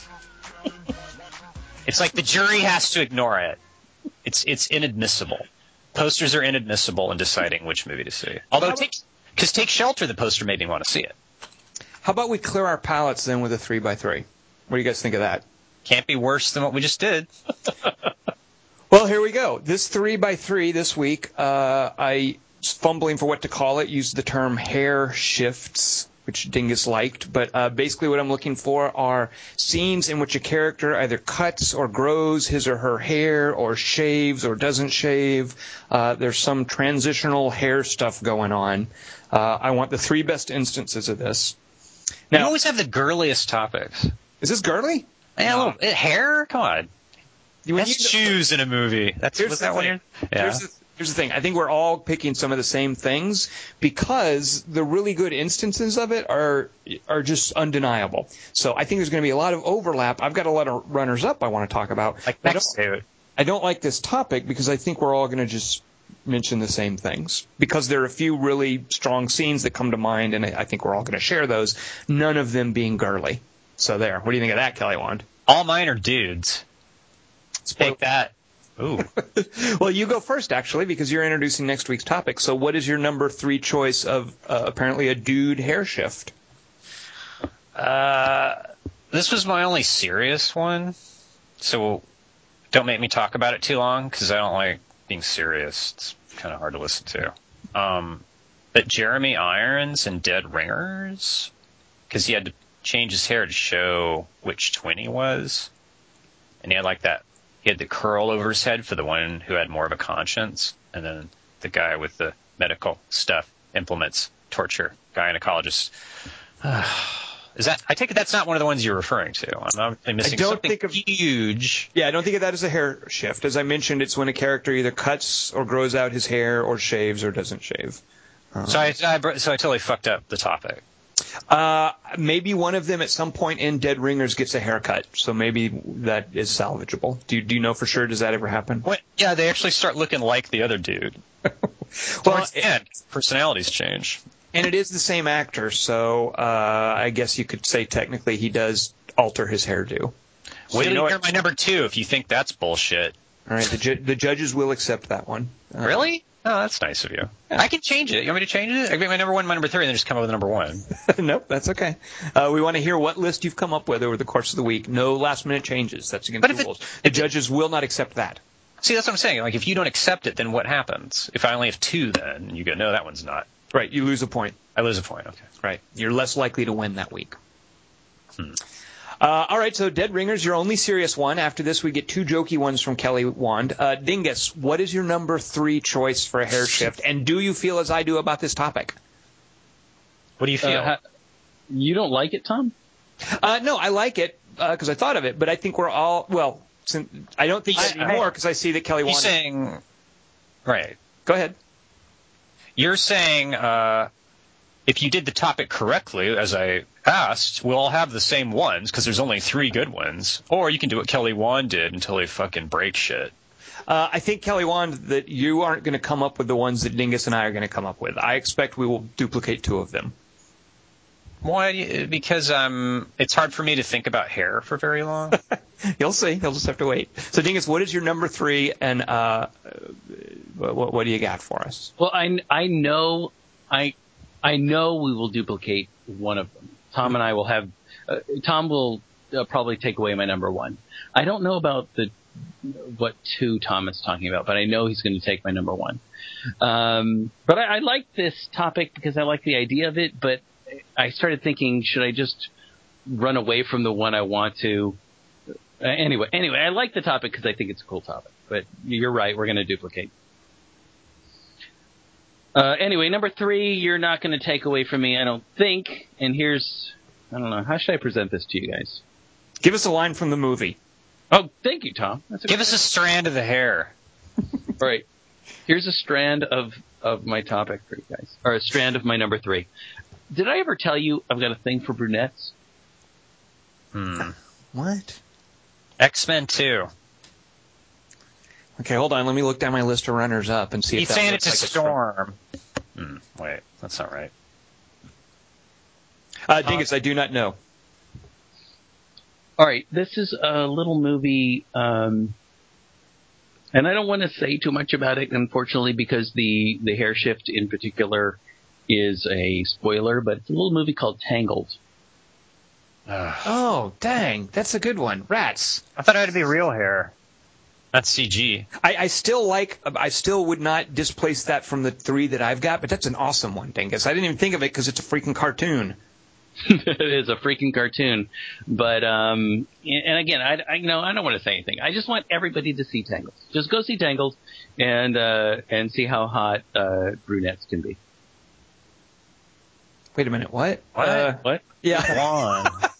It's like the jury has to ignore it. It's it's inadmissible. Posters are inadmissible in deciding which movie to see. Although take because take shelter, the poster made me want to see it. How about we clear our palates then with a three by three? What do you guys think of that? Can't be worse than what we just did. Well, here we go. This three by three this week, uh, I fumbling for what to call it. Used the term hair shifts, which Dingus liked. But uh, basically, what I'm looking for are scenes in which a character either cuts or grows his or her hair, or shaves or doesn't shave. Uh, there's some transitional hair stuff going on. Uh, I want the three best instances of this. Now, You always have the girliest topics. is this girly? Yeah, a little, hair? Come on. When That's you- shoes in a movie. That's was that one? Yeah. Here's the, here's the thing. I think we're all picking some of the same things because the really good instances of it are are just undeniable. So I think there's going to be a lot of overlap. I've got a lot of runners up I want to talk about. like I don't. I don't like this topic because I think we're all going to just mention the same things because there are a few really strong scenes that come to mind, and I, think we're all going to share those. None of them being girly. So there. What do you think of that, Kelly Wand? All mine are dudes. Take that. Ooh. Well, you go first, actually, because you're introducing next week's topic. So, what is your number three choice of uh, apparently a dude hair shift? Uh, this was my only serious one. So don't make me talk about it too long because I don't like being serious. It's kind of hard to listen to. Um, but Jeremy Irons in Dead Ringers, because he had to change his hair to show which twin he was, and he had like that. He had the curl over his head for the one who had more of a conscience, and then the guy with the medical stuff, implements, torture, gynecologist. Is that? I take it that's not one of the ones you're referring to. I'm missing don't something think of- huge. Yeah, I don't think of that as a hair shift. As I mentioned, it's when a character either cuts or grows out his hair or shaves or doesn't shave. So I, I so I totally fucked up the topic. Uh, maybe one of them at some point in Dead Ringers gets a haircut, so maybe that is salvageable. Do you, do you know for sure? Does that ever happen? What? Yeah, they actually start looking like the other dude. Well, and personalities change. and it is the same actor, so uh, I guess you could say technically he does alter his hairdo. So Wait you know hear my number two if you think that's bullshit. All right, the, ju- the judges will accept that one. Uh, Really? Oh, that's nice of you. I can change it. You want me to change it? I can make my number one, my number three, and then just come up with number one. nope, that's okay. Uh, we want to hear what list you've come up with over the course of the week. No last minute changes. That's against But the if it- rules. The judges will not accept that. See, that's what I'm saying. Like, if you don't accept it, then what happens? If I only have two, then you go, no, that one's not. Right, you lose a point. I lose a point. Okay. Right, you're less likely to win that week. Uh, all right, so Dead Ringers, your only serious one. After this, we get two jokey ones from Kelly Wand. Uh, Dingus, what is your number three choice for a hair shift? And do you feel as I do about this topic? What do you feel? Uh, ha- you don't like it, Tom? Uh, no, I like it because I thought of it, but I think we're all well. Since, I don't think that I- anymore because I see that Kelly He's Wand. saying, right. Go ahead. You're saying, uh, if you did the topic correctly, as I asked, we'll all have the same ones because there's only three good ones. Or you can do what Kelly Wand did until they fucking break shit. Uh, I think Kelly Wand that you aren't going to come up with the ones that Dingus and I are going to come up with. I expect we will duplicate two of them. Why? Because um, it's hard for me to think about hair for very long. You'll see. You'll just have to wait. So, Dingus, what is your number three, and uh, what, what do you got for us? Well, I, I know I I know we will duplicate one of them. Tom and I will have. Uh, Tom will uh, probably take away my number one. I don't know about the what two Tom is talking about, but I know he's going to take my number one. Um, but I, I like this topic because I like the idea of it. But I started thinking, should I just run away from the one I want to? Uh, anyway, anyway, I like the topic because I think it's a cool topic. But you're right, we're going to duplicate. Uh, anyway, number three, you're not going to take away from me, I don't think. And here's, I don't know, how should I present this to you guys? Give us a line from the movie. Oh, thank you, Tom. That's a Give us a strand of the hair. All right. Here's a strand of of my topic for you guys, or a strand of my number three. Did I ever tell you I've got a thing for brunettes? Hmm. What? X Men 2. Okay, hold on. Let me look down my list of runners up and see He's if that saying looks it's a like from- storm. Hmm, wait, that's not right. Uh, Dingus, I do not know. All right, this is a little movie, um, and I don't want to say too much about it, unfortunately, because the the hair shift in particular is a spoiler. But it's a little movie called Tangled. Ugh. Oh, dang, that's a good one. Rats. I thought it had to be real hair. That's CG. I, I still like. I still would not displace that from the three that I've got, but that's an awesome one, Dingus. I didn't even think of it because it's a freaking cartoon. it is a freaking cartoon, but um, and again, I, I you know I don't want to say anything. I just want everybody to see Tangled. Just go see Tangled, and uh, and see how hot uh, brunettes can be. Wait a minute, what? What? Uh, What? yeah. Come on.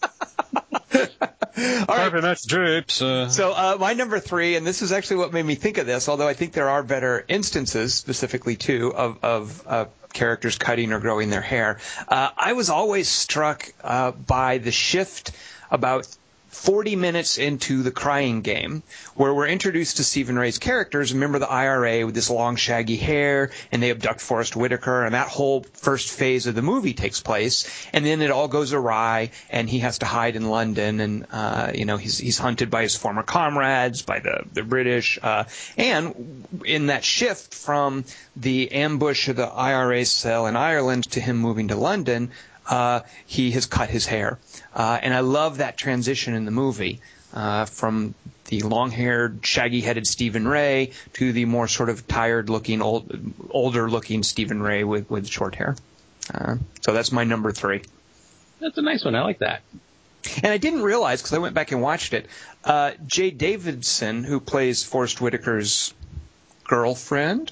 All right. that's drapes. Uh, So uh, my number three, and this is actually what made me think of this, although I think there are better instances, specifically too, of of uh, characters cutting or growing their hair. Uh, I was always struck uh, by the shift about 40 minutes into the crying game, where we're introduced to Stephen Rea's characters. Remember the IRA with this long, shaggy hair, and they abduct Forest Whitaker, and that whole first phase of the movie takes place, and then it all goes awry, and he has to hide in London, and uh, you know he's he's hunted by his former comrades, by the the British, uh, and in that shift from the ambush of the IRA cell in Ireland to him moving to London, uh, he has cut his hair. Uh, and I love that transition in the movie. uh, from the long-haired, shaggy-headed Stephen Rea to the more sort of tired-looking, old, older-looking Stephen Rea with with short hair. Uh, so that's my number three. That's a nice one. I like that. And I didn't realize because I went back and watched it. Uh, Jaye Davidson, who plays Forest Whitaker's girlfriend,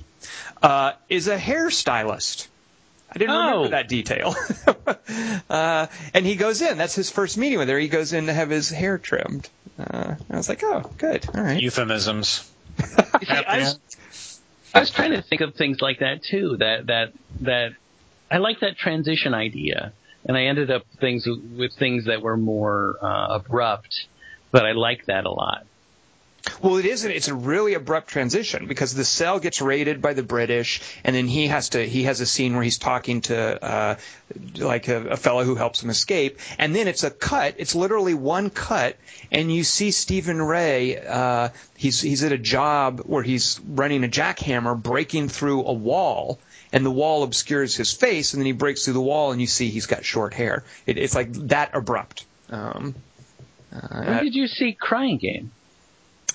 uh, is a hairstylist. I didn't Oh. remember that detail. uh, and he goes in. That's his first meeting with her. He goes in to have his hair trimmed. Uh, I was like, oh, good. All right. Euphemisms. See, I was, I was trying to think of things like that too. That that that I like that transition idea, and I ended up things with things that were more uh, abrupt. But I like that a lot. Well, it isn't. It's a really abrupt transition because the cell gets raided by the British, and then he has to. He has a scene where he's talking to uh, like a, a fellow who helps him escape, and then it's a cut. It's literally one cut, and you see Stephen Rea. Uh, he's he's at a job where he's running a jackhammer, breaking through a wall. And the wall obscures his face, and then he breaks through the wall, and you see he's got short hair. It, it's like that abrupt. Um, uh, When did you see Crying Game?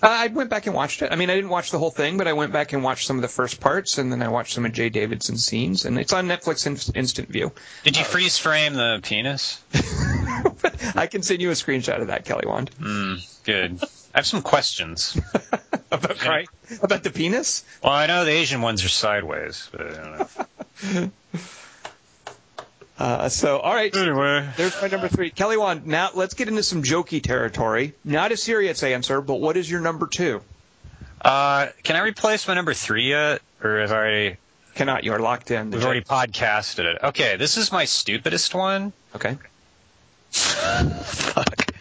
Uh, I went back and watched it. I mean, I didn't watch the whole thing, but I went back and watched some of the first parts, and then I watched some of Jaye Davidson's scenes, and it's on Netflix in- Instant View. Did you freeze frame the penis? I can send you a screenshot of that, Kelly Wand. Good. I have some questions. About? About the penis? Well, I know the Asian ones are sideways, but I don't know. Uh, so, all right. Anyway. There's my number three. Kelly Wand, now let's get into some jokey territory. Not a serious answer, but what is your number two? Uh, can I replace my number three yet? Or have I already, Cannot. You are locked in. we've already podcasted it. Okay, this is my stupidest one. Okay. Fuck.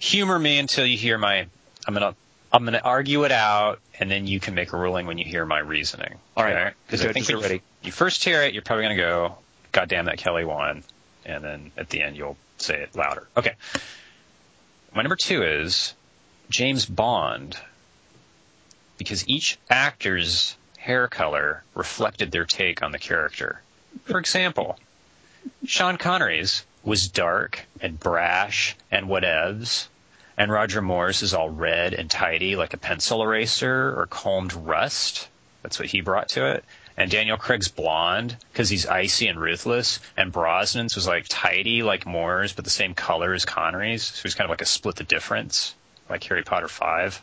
Humor me until you hear my, I'm gonna, I'm gonna argue it out, and then you can make a ruling when you hear my reasoning. All right. Because The I think when are ready. You, you first hear it, you're probably gonna go, God damn that Kelly won, and then at the end you'll say it louder. Okay. My number two is James Bond, because each actor's hair color reflected their take on the character. For example, Sean Connery's was dark and brash and whatevs, and Roger Moore's is all red and tidy like a pencil eraser or combed rust. That's what he brought to it. And Daniel Craig's blonde because he's icy and ruthless, and Brosnan's was like tidy like Moore's, but the same color as Connery's, so he's kind of like a split the difference, like Harry Potter Five.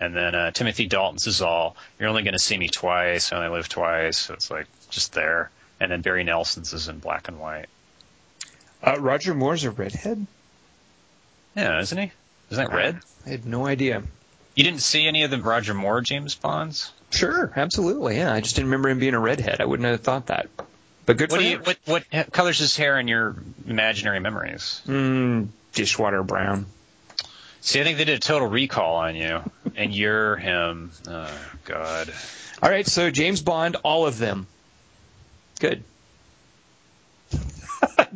And then uh, Timothy Dalton's is all you're only going to see me twice, I only live twice, so it's like just there. And then Barry Nelson's is in black and white. Uh, Roger Moore's a redhead? Yeah, isn't he? Isn't that red? I had no idea. You didn't see any of the Roger Moore James Bonds? Sure, absolutely. Yeah, I just didn't remember him being a redhead. I wouldn't have thought that. But good What for do you him. what what colors his hair in your imaginary memories? Mm, dishwater brown. See, I think they did a total recall on you, and you're him. Oh God. All right, so James Bond, all of them. Good.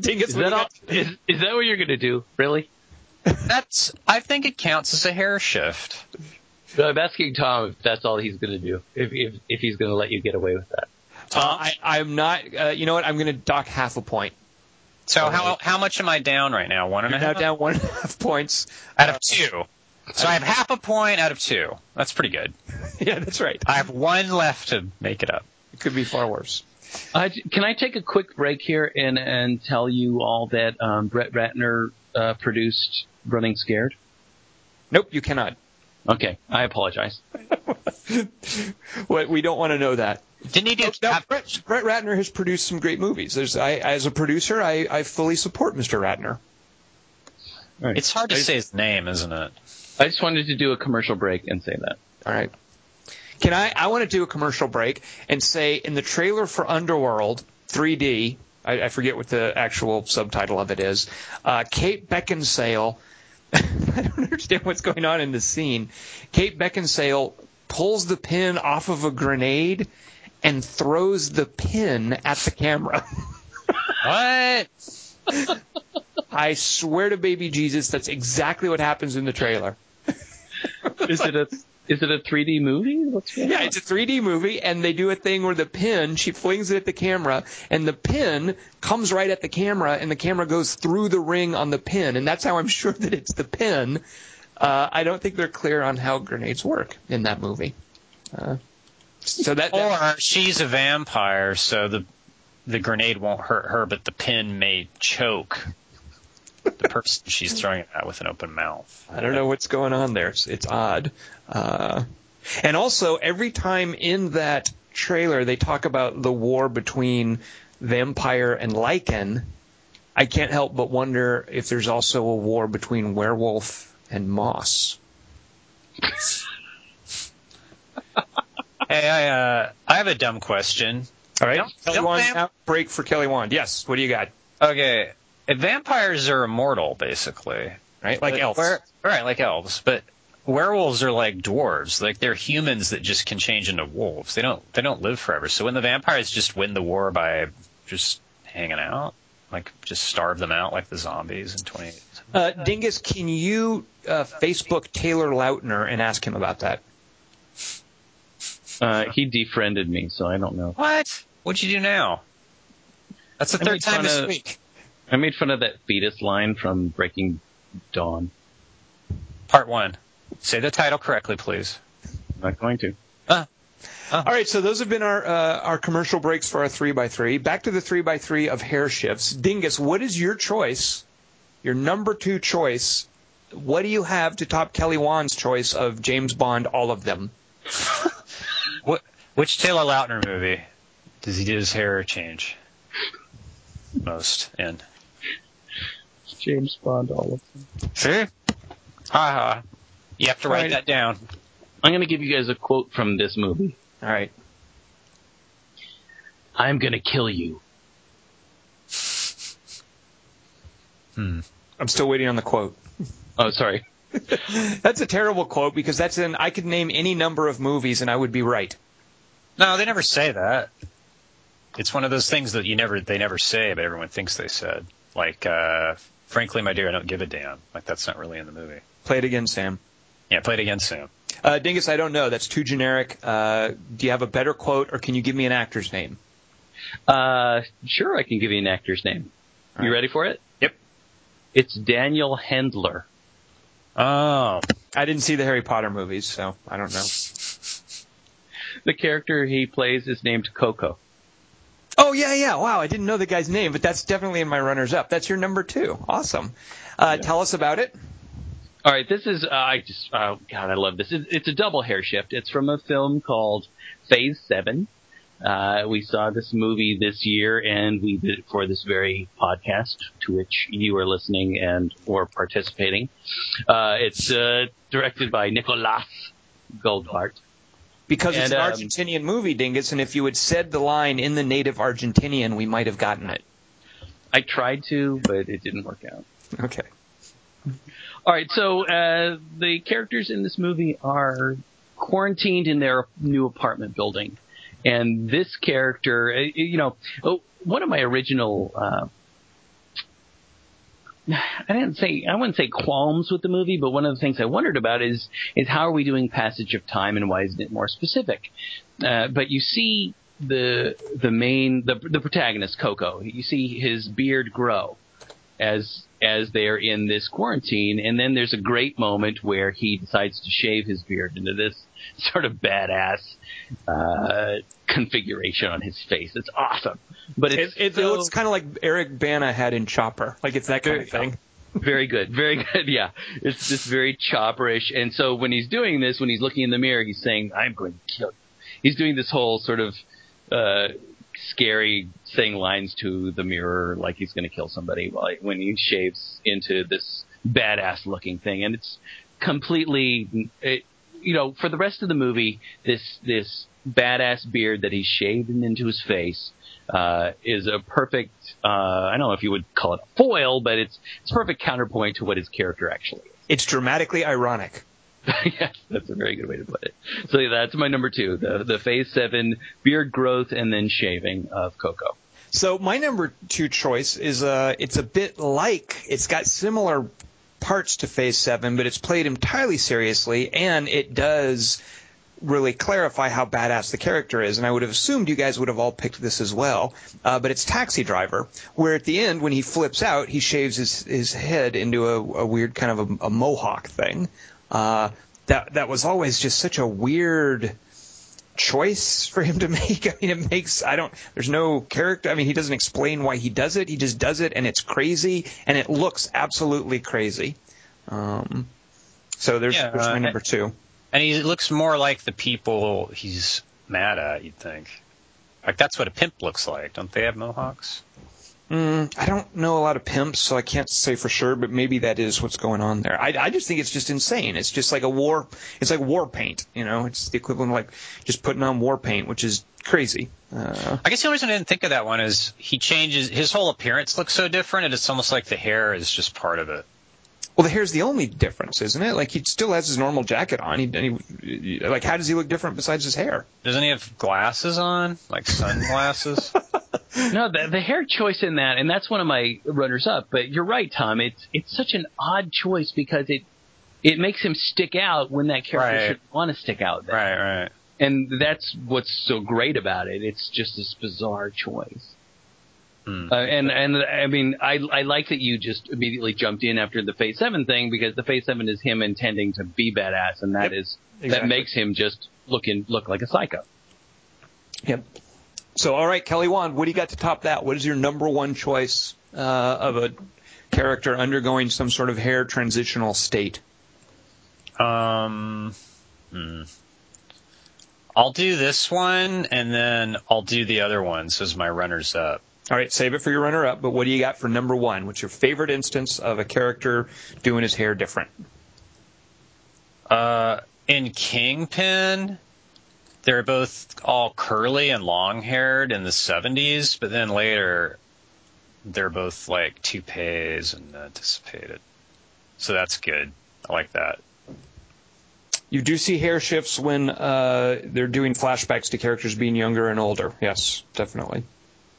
Dingus, Is that all? Is, is that what you're going to do? Really? That's. I think it counts as a hair shift. So I'm asking Tom if that's all he's going to do. If if, if he's going to let you get away with that. Uh, I, I'm not. Uh, you know what? I'm going to dock half a point. So how how much am I down right now? One and You're now half down one and a half points. out of two. So I have half a point out of two. That's pretty good. yeah, that's right. I have one left to make it up. It could be far worse. Uh, can I take a quick break here and and tell you all that um, Brett Ratner uh, produced Running Scared? Nope, you cannot. Okay, I apologize. We don't want to know that. Didn't he do? Now, Brett, Brett Ratner has produced some great movies. There's, I, as a producer, I, I fully support Mr. Ratner. It's hard to say his name, isn't it? I just wanted to do a commercial break and say that. All right. Can I? I want to do a commercial break and say in the trailer for Underworld 3D, I, I forget what the actual subtitle of it is. Uh, Kate Beckinsale. I don't understand what's going on in this scene. Kate Beckinsale pulls the pin off of a grenade and throws the pin at the camera. What? I swear to baby Jesus, that's exactly what happens in the trailer. Is it a Is it a 3D movie? What's Yeah, on? it's a 3D movie, and they do a thing where the pin, she flings it at the camera, and the pin comes right at the camera, and the camera goes through the ring on the pin, and that's how I'm sure that it's the pin. Uh, I don't think they're clear on how grenades work in that movie. Uh, so that, that Or she's a vampire, so the the grenade won't hurt her, but the pin may choke the person she's throwing it at with an open mouth. I don't know what's going on there. It's, it's odd. Uh, and also, every time in that trailer they talk about the war between vampire and lichen, I can't help but wonder if there's also a war between werewolf and moss. Hey, I uh, I have a dumb question. All right, Don't- Kelly don't Wand, vamp- break for Kelly Wand. Yes, what do you got? Okay, vampires are immortal, basically, Right, like But elves. where- right, like elves, but werewolves are like dwarves. Like they're humans that just can change into wolves. They don't they don't live forever. So when the vampires just win the war by just hanging out, like just starve them out like the zombies in 28. Uh, Dingus, can you uh, Facebook Taylor Lautner and ask him about that? Uh, he defriended me, so I don't know. What? What'd you do now? That's the I third time this of- week. I made fun of that fetus line from Breaking Dawn. Part one. Say the title correctly, please. I'm not going to. All right, so those have been our uh, our commercial breaks for our three by three. Back to the three by three of hair shifts. Dingus, what is your choice? Your number two choice. What do you have to top Kelly Wand's choice of James Bond? All of them. What? Which Taylor Lautner movie does he do his hair change most in? James Bond, all of them. See? Ha ha. You have to write Right. that down. I'm going to give you guys a quote from this movie. All right. I'm going to kill you. Hmm. I'm still waiting on the quote. Oh, sorry. That's a terrible quote because that's in. I could name any number of movies and I would be right. No, they never say that. It's one of those things that you never they never say, but everyone thinks they said. Like, uh, frankly, my dear, I don't give a damn. Like that's not really in the movie. Play it again, Sam. Yeah, play it again soon. Uh, Dingus, I don't know. That's too generic. Uh, do you have a better quote, or can you give me an actor's name? Uh, sure, I can give you an actor's name. All You right. ready for it? Yep. It's Daniel Hendler. Oh, I didn't see the Harry Potter movies, so I don't know. The character he plays is named Coco. Oh yeah, yeah. Wow, I didn't know the guy's name, but that's definitely in my runners up. That's your number two. Awesome. Uh, Tell us about it. All right, this is uh, I just oh god, I love this. It's, it's a double hair shift. It's from a film called Phase Seven. Uh, we saw this movie this year, and we did it for this very podcast to which you are listening and or participating. Uh, it's uh, directed by Nicolas Goldbart. Because it's And, an um, Argentinian movie, Dingus, and if you had said the line in the native Argentinian, we might have gotten it. I tried to, but it didn't work out. Okay. All right, so uh, the characters in this movie are quarantined in their new apartment building, and this character, uh, you know, one of my original. Uh, I didn't say I wouldn't say qualms with the movie, but one of the things I wondered about is is how are we doing passage of time and why isn't it more specific? Uh, but you see the the main the the protagonist Coco, you see his beard grow as as they're in this quarantine, and then there's a great moment where he decides to shave his beard into this sort of badass uh, configuration on his face. It's awesome, but It, it's it, so- looks kind of like Eric Bana had in Chopper. Like it's that kind of thing. very good, very good. Yeah, it's just very chopperish. And so when he's doing this, when he's looking in the mirror, he's saying, "I'm going to kill you." He's doing this whole sort of uh, scary saying lines to the mirror like he's going to kill somebody. While when he shaves into this badass looking thing, and it's completely, it, you know, for the rest of the movie, this this badass beard that he's shaved into his face uh, is a perfect. Uh, I don't know if you would call it a foil, but it's it's a perfect counterpoint to what his character actually is. It's dramatically ironic. yes, that's a very good way to put it. So yeah, that's my number two, the the phase seven beard growth and then shaving of Coco. So my number two choice is uh, it's a bit like it's got similar parts to Phase Seven, but it's played entirely seriously, and it does really clarify how badass the character is. And I would have assumed you guys would have all picked this as well. Uh, but it's Taxi Driver, where at the end, when he flips out, he shaves his, his head into a, a weird kind of a, a mohawk thing. Uh, that that was always just such a weird choice for him to make. I mean, it makes I don't. There's no character. I mean, he doesn't explain why he does it. He just does it, and it's crazy, and it looks absolutely crazy. Um, so there's, Yeah, there's my uh, number two. And he looks more like the people he's mad at, you'd think. Like that's what a pimp looks like. Don't they have mohawks? Mm, I don't know a lot of pimps, so I can't say for sure, but maybe that is what's going on there. I, I just think it's just insane. It's just like a war. It's like war paint. You know, it's the equivalent of like just putting on war paint, which is crazy. Uh, I guess the only reason I didn't think of that one is he changes his whole appearance looks so different, and it's almost like the hair is just part of it. well, the hair's the only difference, isn't it? Like he still has his normal jacket on. He, he like how does he look different besides his hair? Doesn't he have glasses on, like sunglasses? No, the, the hair choice in that, and that's one of my runners up. But you're right, Tom. It's it's such an odd choice because it it makes him stick out when that character Right. should want to stick out. There. right, right. And that's what's so great about it. It's just this bizarre choice. Hmm. Uh, and and I mean, I I like that you just immediately jumped in after the Phase Seven thing because the Phase Seven is him intending to be badass, and that Yep, is exactly. that makes him just looking look like a psycho. Yep. So, all right, Kelly Wand, what do you got to top that? What is your number one choice uh, of a character undergoing some sort of hair transitional state? Um, hmm. I'll do this one, and then I'll do the other ones as my runners up. All right, save it for your runner up, but what do you got for number one? What's your favorite instance of a character doing his hair different? Uh, in Kingpin, they're both all curly and long haired in the 70s, but then later they're both like toupees and uh, dissipated. So that's good. I like that. You do see hair shifts when uh, they're doing flashbacks to characters being younger and older. Yes, definitely.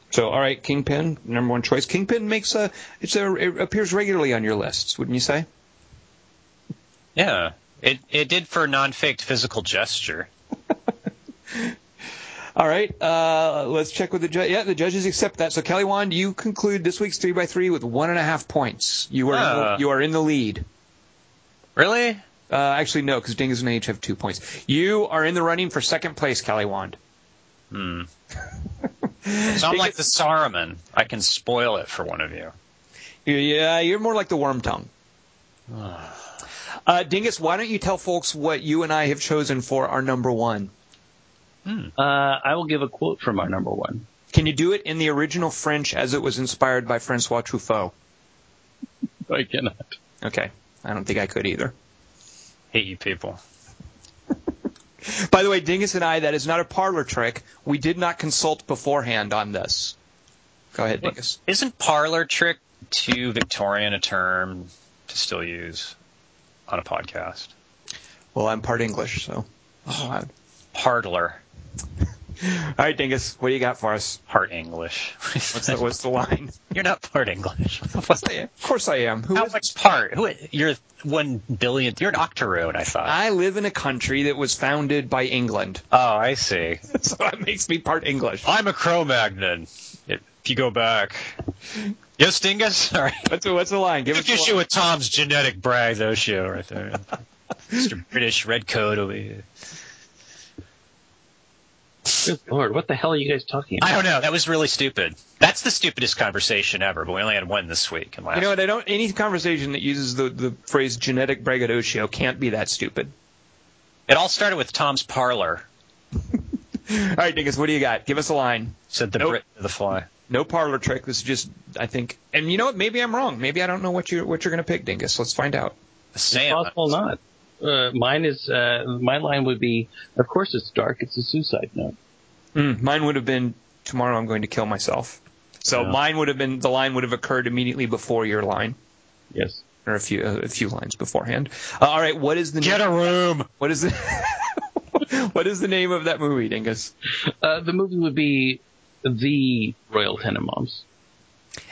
So, all right, Kingpin, number one choice. Kingpin makes a, it's a, it appears regularly on your lists, wouldn't you say? Yeah. It, it did for non faked physical gesture. All right, uh, let's check with the judge. Yeah, the judges accept that. So, Kelly Wand, you conclude this week's three by three with one and a half points. You are in Uh. the, you are in the lead. Really? Uh, actually, no, because Dingus and H have two points. You are in the running for second place, Kelly Wand. Hmm. So I'm like the Saruman. I can spoil it for one of you. Yeah, you're more like the Wormtongue. Uh, Dingus, why don't you tell folks what you and I have chosen for our number one? Uh, I will give a quote from our number one. Can you do it in the original French as it was inspired by Francois Truffaut? I cannot. Okay, I don't think I could either. Hate you people. By the way, Dingus and I, that is not a parlor trick. We did not consult beforehand on this. Go ahead, Dingus. Isn't parlor trick too Victorian a term to still use on a podcast? Well, I'm part English, so. Oh, Parlor. All right, Dingus, what do you got for us? Part English. What's the, what's the line? You're not part English. Of course I am. Who How is- much part? Who, you're one billion. You're an octoroon, I thought. I live in a country that was founded by England, oh, I see. so that makes me part English. I'm a Cro-Magnon. If you go back. Yes, Dingus? All right. What's the, what's the line? Give us Took the issue with Tom's genetic brag, though, show right there. Mr. British red coat over here. Good lord, what the hell are you guys talking about? I don't know. That was really stupid. That's the stupidest conversation ever, but we only had one this week. And last You know what? I don't. Any conversation that uses the, the phrase genetic braggadocio can't be that stupid. It all started with Tom's parlor, All right, Dingus, what do you got? Give us a line. said the Nope. Brit to the fly. No parlor trick. This is just, I think. And you know what? Maybe I'm wrong. Maybe I don't know what you what you're going to pick, Dingus. Let's find out. Sam. possible not. Uh, mine is uh, my line would be, of course it's dark. It's a suicide note. Mm, mine would have been tomorrow. I'm going to kill myself. So Yeah. mine would have been the line would have occurred immediately before your line, Yes. or a few a few lines beforehand. Uh, all right. What is the Get a room. what is the what is the name of that movie, Dingus? Uh, the movie would be the Royal Tenenbaums.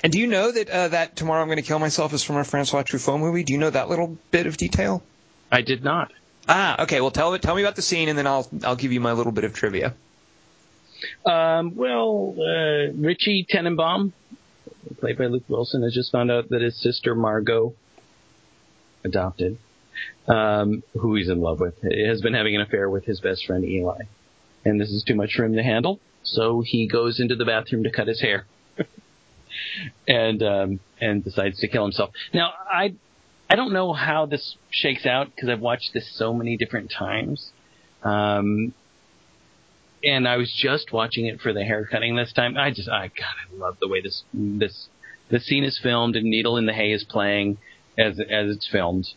And do you know that uh, that tomorrow I'm going to kill myself is from a Francois Truffaut movie? Do you know that little bit of detail? I did not. Ah, okay. Well, tell tell me about the scene, and then I'll I'll give you my little bit of trivia. Um, well, uh, Richie Tenenbaum, played by Luke Wilson, has just found out that his sister Margot, adopted, um, who he's in love with, has been having an affair with his best friend Eli, and this is too much for him to handle. So he goes into the bathroom to cut his hair, and um, and decides to kill himself. Now I I don't know how this shakes out because I've watched this so many different times. Um, and I was just watching it for the haircutting this time. I just, I God, I love the way this this the scene is filmed and Needle in the Hay is playing as as it's filmed,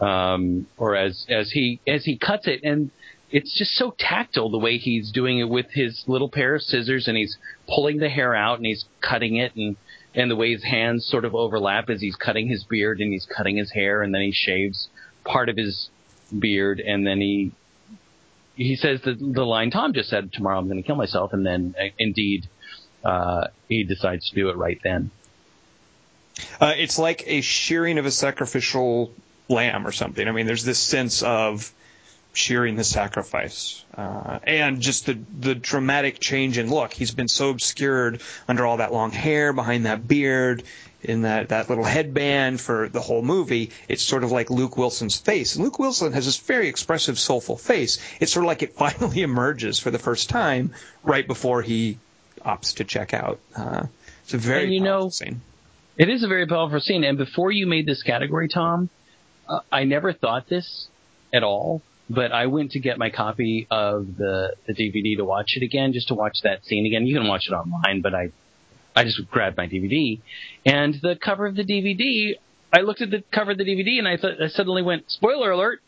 um, or as as he as he cuts it, and it's just so tactile the way he's doing it with his little pair of scissors, and he's pulling the hair out and he's cutting it, and and the way his hands sort of overlap as he's cutting his beard and he's cutting his hair, and then he shaves part of his beard, and then he he says the the line Tom just said, "Tomorrow I'm going to kill myself," and then uh, indeed uh, he decides to do it right then. Uh, it's like a shearing of a sacrificial lamb or something. I mean, there's this sense of shearing the sacrifice, uh, and just the the dramatic change in look. He's been so obscured under all that long hair, behind that beard, in that that little headband for the whole movie. It's sort of like Luke Wilson's face. And Luke Wilson has this very expressive, soulful face. It's sort of like it finally emerges for the first time right before he opts to check out. Uh, it's a very And you know- scene. It is a very powerful scene. And before you made this category, Tom, uh, I never thought this at all. But I went to get my copy of the, the DVD to watch it again, just to watch that scene again. You can watch it online, but I, I just grabbed my DVD. And the cover of the DVD, I looked at the cover of the DVD and I thought, I suddenly went, spoiler alert.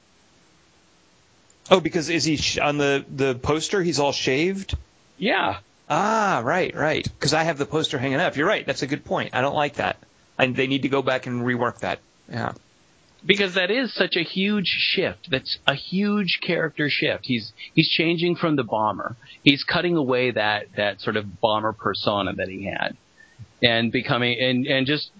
Oh, because is he sh- on the the poster? He's all shaved. Yeah. Ah, right, right. Because I have the poster hanging up. You're right. That's a good point. I don't like that. And they need to go back and rework that. Yeah. Because that is such a huge shift. That's a huge character shift. He's he's changing from the bomber. He's cutting away that that sort of bomber persona that he had, and becoming and and just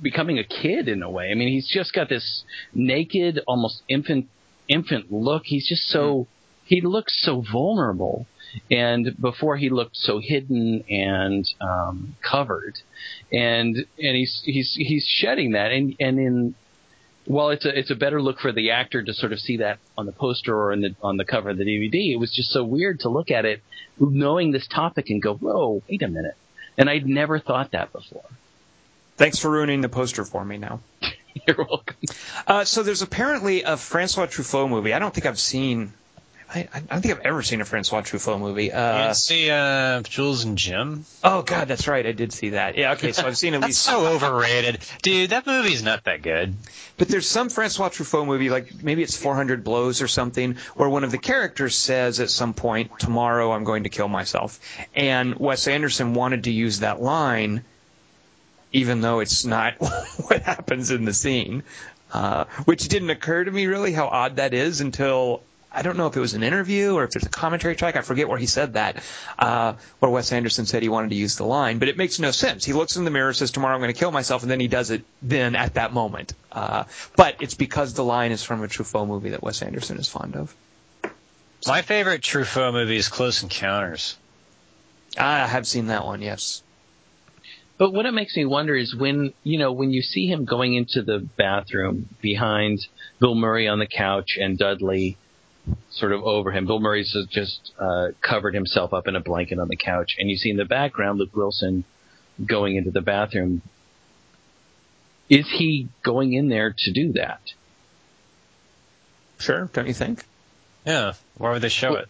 becoming a kid in a way. I mean, he's just got this naked, almost infant infant look. He's just so he looks so vulnerable. And before he looked so hidden and um, covered, and and he's he's he's shedding that, and and in while it's a it's a better look for the actor to sort of see that on the poster or in the on the cover of the DVD, it was just so weird to look at it, knowing this topic and go, whoa, wait a minute, and I'd never thought that before. Thanks for ruining the poster for me now. You're welcome. Uh, so there's apparently a Francois Truffaut movie. I don't think I've seen. I, I don't think I've ever seen a Francois Truffaut movie. You Uh, didn't see uh, Jules and Jim? oh God, that's right. I did see that. Yeah. Okay. So I've seen at That's least. so overrated, dude. That movie's not that good. But there's some Francois Truffaut movie, like maybe it's 400 Blows or something, where one of the characters says at some point, "Tomorrow I'm going to kill myself," and Wes Anderson wanted to use that line, even though it's not what happens in the scene, uh, which didn't occur to me really how odd that is until. I don't know if it was an interview or if there's a commentary track. I forget where he said that, uh, where Wes Anderson said he wanted to use the line, but it makes no sense. He looks in the mirror, and says, "Tomorrow I'm going to kill myself," and then he does it then at that moment. Uh, but it's because the line is from a Truffaut movie that Wes Anderson is fond of. My favorite Truffaut movie is Close Encounters. I have seen that one. Yes. But what it makes me wonder is when you know when you see him going into the bathroom behind Bill Murray on the couch and Dudley sort of over him. Bill Murray's just uh, covered himself up in a blanket on the couch, and you see in the background Luke Wilson going into the bathroom. Is he going in there to do that? Sure. Don't you think? Yeah. Why would they show Well- it?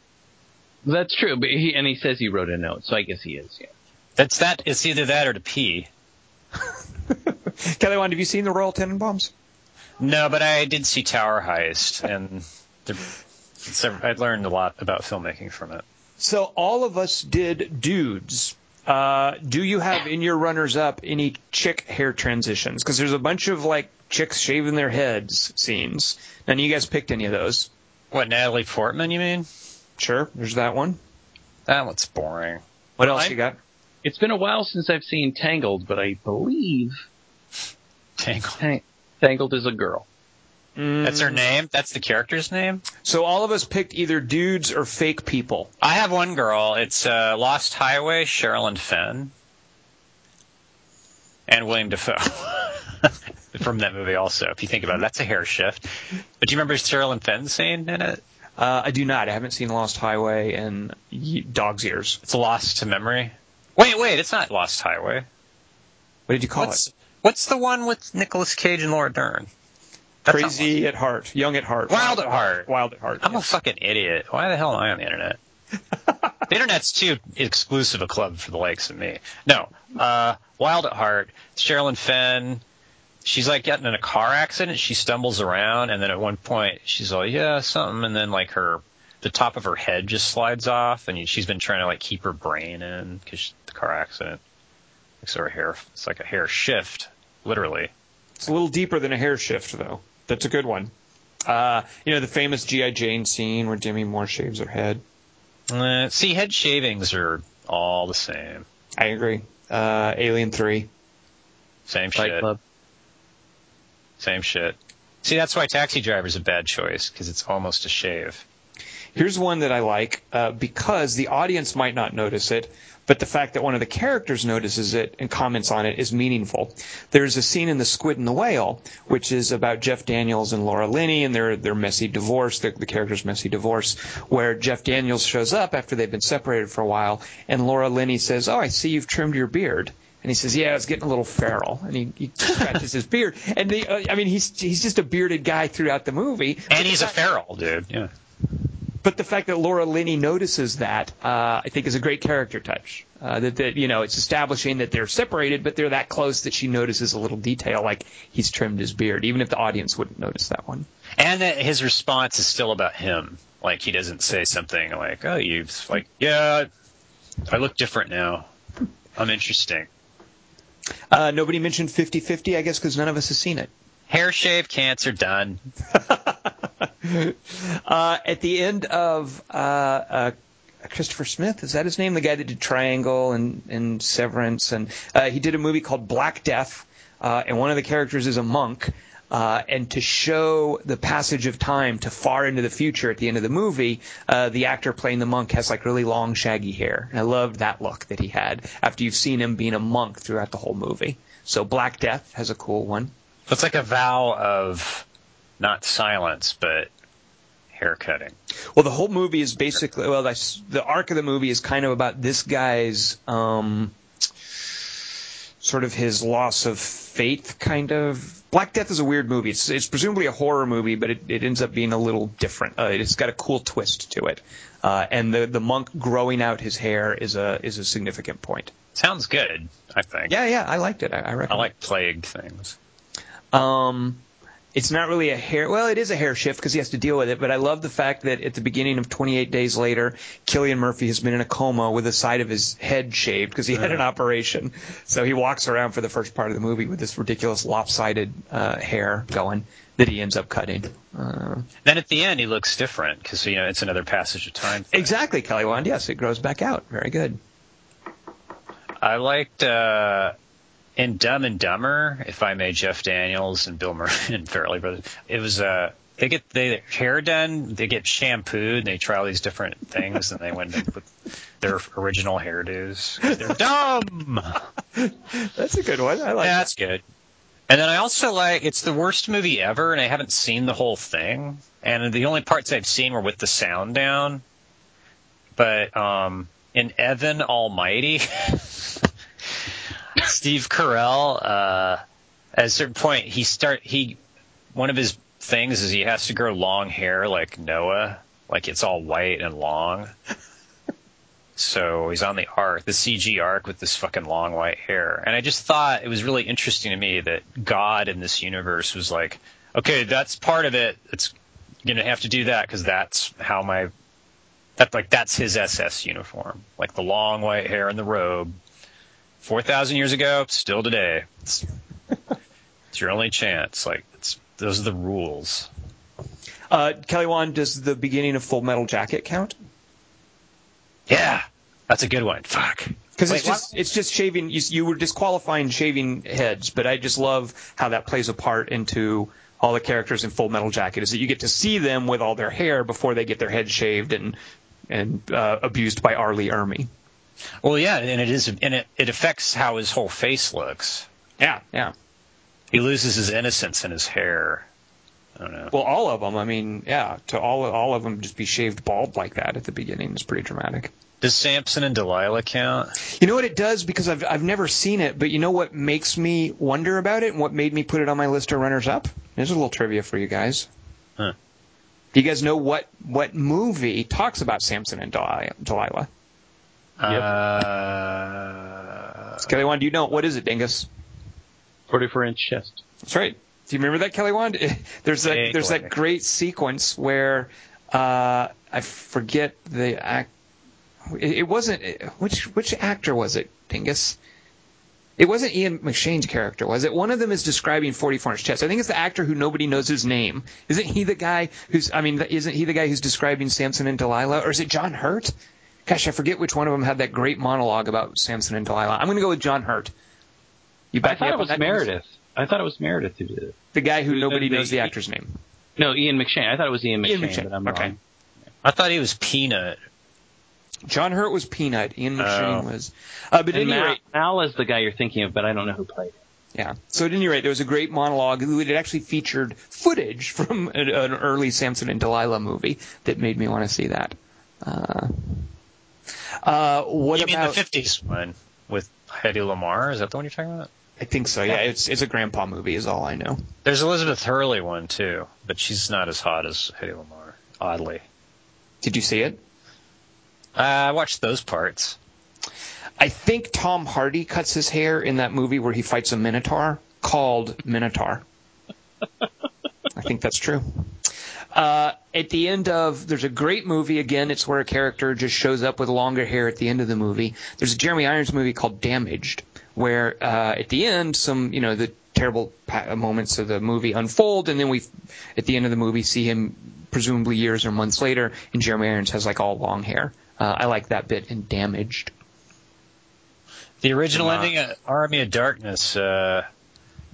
That's true, but he and he says he wrote a note, so I guess he is. Yeah. That's that. It's either that or to pee. Kelly, Wand, have you seen the Royal Tenenbaums? No, but I did see Tower Heist, and there, it's, I learned a lot about filmmaking from it. So all of us did dudes. Uh, do you have in your runners up any chick hair transitions? Because there's a bunch of like chicks shaving their heads scenes. None of you guys picked any of those. What Natalie Portman? You mean? Sure, there's that one. That one's boring. What else I- you got? It's been a while since I've seen Tangled, but I believe Tangled. Tang- Tangled is a girl. That's her name. That's the character's name. So all of us picked either dudes or fake people. I have one girl. It's uh, Lost Highway, Sherilyn Fenn, and Willem Dafoe from that movie. Also, if you think about it, that's a hair shift. But do you remember Sherilyn Fenn scene in it? Uh, I do not. I haven't seen Lost Highway and Ye- Dog's Ears. It's lost to memory. Wait, wait, it's not Lost Highway. What did you call What's it? what's the one with Nicolas Cage and Laura Dern? That's Crazy at heart, young at heart, Wild at heart. wild at heart. I'm a fucking idiot. Why the hell am I on the internet? the internet's too exclusive a club for the likes of me. No, uh, Wild at Heart. Sherilyn Fenn. She's like getting in a car accident. She stumbles around, and then at one point she's like, "Yeah, something," and then like her, the top of her head just slides off, and she's been trying to like keep her brain in because the car accident. So her hair, it's like a hair shift, literally. It's a little deeper than a hair shift, though. That's a good one. Uh, you know the famous GI Jane scene where Demi Moore shaves her head. Uh, see, head shavings are all the same. I agree. Uh, Alien Three. Same Fight shit. Club. Same shit. See, that's why Taxi Driver's a bad choice because it's almost a shave. Here's one that I like uh, because the audience might not notice it, but the fact that one of the characters notices it and comments on it is meaningful. There's a scene in The Squid and the Whale, which is about Jeff Daniels and Laura Linney and their their messy divorce, the, the character's messy divorce, where Jeff Daniels shows up after they've been separated for a while, and Laura Linney says, "Oh, I see you've trimmed your beard." And he says, "Yeah, it's getting a little feral." And he, he scratches his beard. And the, uh, I mean, he's he's just a bearded guy throughout the movie. And he's a feral, dude. Yeah. But the fact that Laura Linney notices that, uh, I think, is a great character touch. Uh, that, that you know, it's establishing that they're separated, but they're that close that she notices a little detail, like he's trimmed his beard, even if the audience wouldn't notice that one. And that his response is still about him. Like he doesn't say something like, "Oh, you've like, yeah, I look different now. I'm interesting." Uh, nobody mentioned 50-50, I guess, because none of us has seen it. Hair shave, cancer, done. Uh, at the end of uh, uh, Christopher Smith, is that his name? The guy that did Triangle and, and Severance, and uh, he did a movie called Black Death, uh, and one of the characters is a monk. And to show the passage of time to far into the future at the end of the movie, the actor playing the monk has like really long, shaggy hair. And I loved that look that he had after you've seen him being a monk throughout the whole movie. So Black Death has a cool one. It's like a vow of not silence, but hair cutting. Well, the whole movie is basically well, that's, the arc of the movie is kind of about this guy's um, sort of his loss of faith, kind of. Black Death is a weird movie. It's, it's presumably a horror movie, but it, it ends up being a little different. Uh, it's got a cool twist to it, uh, and the the monk growing out his hair is a is a significant point. Sounds good. I think. Yeah, yeah, I liked it. I, I I like plague things. Um, it's not really a hair. Well, it is a hair shift because he has to deal with it. But I love the fact that at the beginning of 28 Days Later, Cillian Murphy has been in a coma with the side of his head shaved because he had an operation. So he walks around for the first part of the movie with this ridiculous lopsided uh, hair going that he ends up cutting. Uh, Then at the end, he looks different because you know it's another passage of time. Thing. exactly, Kelly Wand. Yes, it grows back out. Very good. I liked uh, in Dumb and Dumber, if I may, Jeff Daniels and Bill Murray and Farrelly brothers. It was uh, they get their hair done, they get shampooed, and they try all these different things, and they went with their original hairdos. They're dumb. That's a good one. I like Yeah, that's good. And then I also like it's the worst movie ever, and I haven't seen the whole thing. And the only parts I've seen were with the sound down. But um, in Evan Almighty, Steve Carell, uh, at a certain point, he start he one of his things is he has to grow long hair like Noah, like it's all white and long. So he's on the arc, the CG arc with this fucking long white hair. And I just thought it was really interesting to me that God in this universe was like, okay, that's part of it. It's to have to do that because that's how my, that like, that's his SS uniform. Like the long white hair and the robe. 4,000 years ago, still today. It's, it's your only chance. Like, it's, those are the rules. Uh, Kelly Wand, does the beginning of Full Metal Jacket count? Yeah. That's a good one. Fuck. Because it's just it's just shaving. You, you were disqualifying shaving heads, but I just love how that plays a part into all the characters in Full Metal Jacket. Is that you get to see them with all their hair before they get their heads shaved and and uh, abused by R. Lee Ermey. Well, yeah, and it is, and it, it affects how his whole face looks. Yeah, yeah. He loses his innocence in his hair. I don't know. Well, all of them. I mean, yeah. To all all of them just be shaved bald like that at the beginning is pretty dramatic. Does Samson and Delilah count? You know what it does because I've I've never seen it, but you know what makes me wonder about it and what made me put it on my list of runners up? There's a little trivia for you guys. Huh. Do you guys know what what movie talks about Samson and Deli- Delilah? Uh, Kelly Wand, do you know what is it, Dingus? 44 inch chest. That's right. Do you remember that, Kelly Wand? There's that Vaguely. there's that great sequence where uh, I forget the act. It, it wasn't which which actor was it, Dingus? It wasn't Ian McShane's character, was it? One of them is describing 44 inch chest. I think it's the actor who nobody knows his name. Isn't he the guy who's? I mean, isn't he the guy who's describing Samson and Delilah, or is it John Hurt? Gosh, I forget which one of them had that great monologue about Samson and Delilah. I'm going to go with John Hurt. You I back me thought up it was that? Meredith. I thought it was Meredith who did it. The guy who nobody the- knows the actor's name. No, Ian McShane. I thought it was Ian McShane, Ian McShane, but I'm okay. wrong. I thought he was Peanut. John Hurt was Peanut. Ian McShane Oh. was. Uh, but at And any Mal, rate, Mal is the guy you're thinking of, but I don't know who played it. yeah. So at any rate, there was a great monologue. It actually featured footage from an, an early Samson and Delilah movie that made me want to see that. Uh, uh, what you mean about? the 50s one with Hedy Lamarr? Is that the one you're talking about? I think so. Yeah, it's it's a grandpa movie, is all I know. There's Elizabeth Hurley one too, but she's not as hot as Hedy Lamarr. Oddly, Did you see it? uh, I watched those parts. I think Tom Hardy cuts his hair in that movie where he fights a Minotaur called Minotaur. I think that's true. Uh, at the end of, there's a great movie. Again, it's where a character just shows up with longer hair at the end of the movie. There's a Jeremy Irons movie called Damaged, where uh, at the end, some you know the terrible moments of the movie unfold, and then we, at the end of the movie, see him presumably years or months later, and Jeremy Irons has like all long hair. Uh, I like that bit in Damaged. The original ending of Army of Darkness, uh,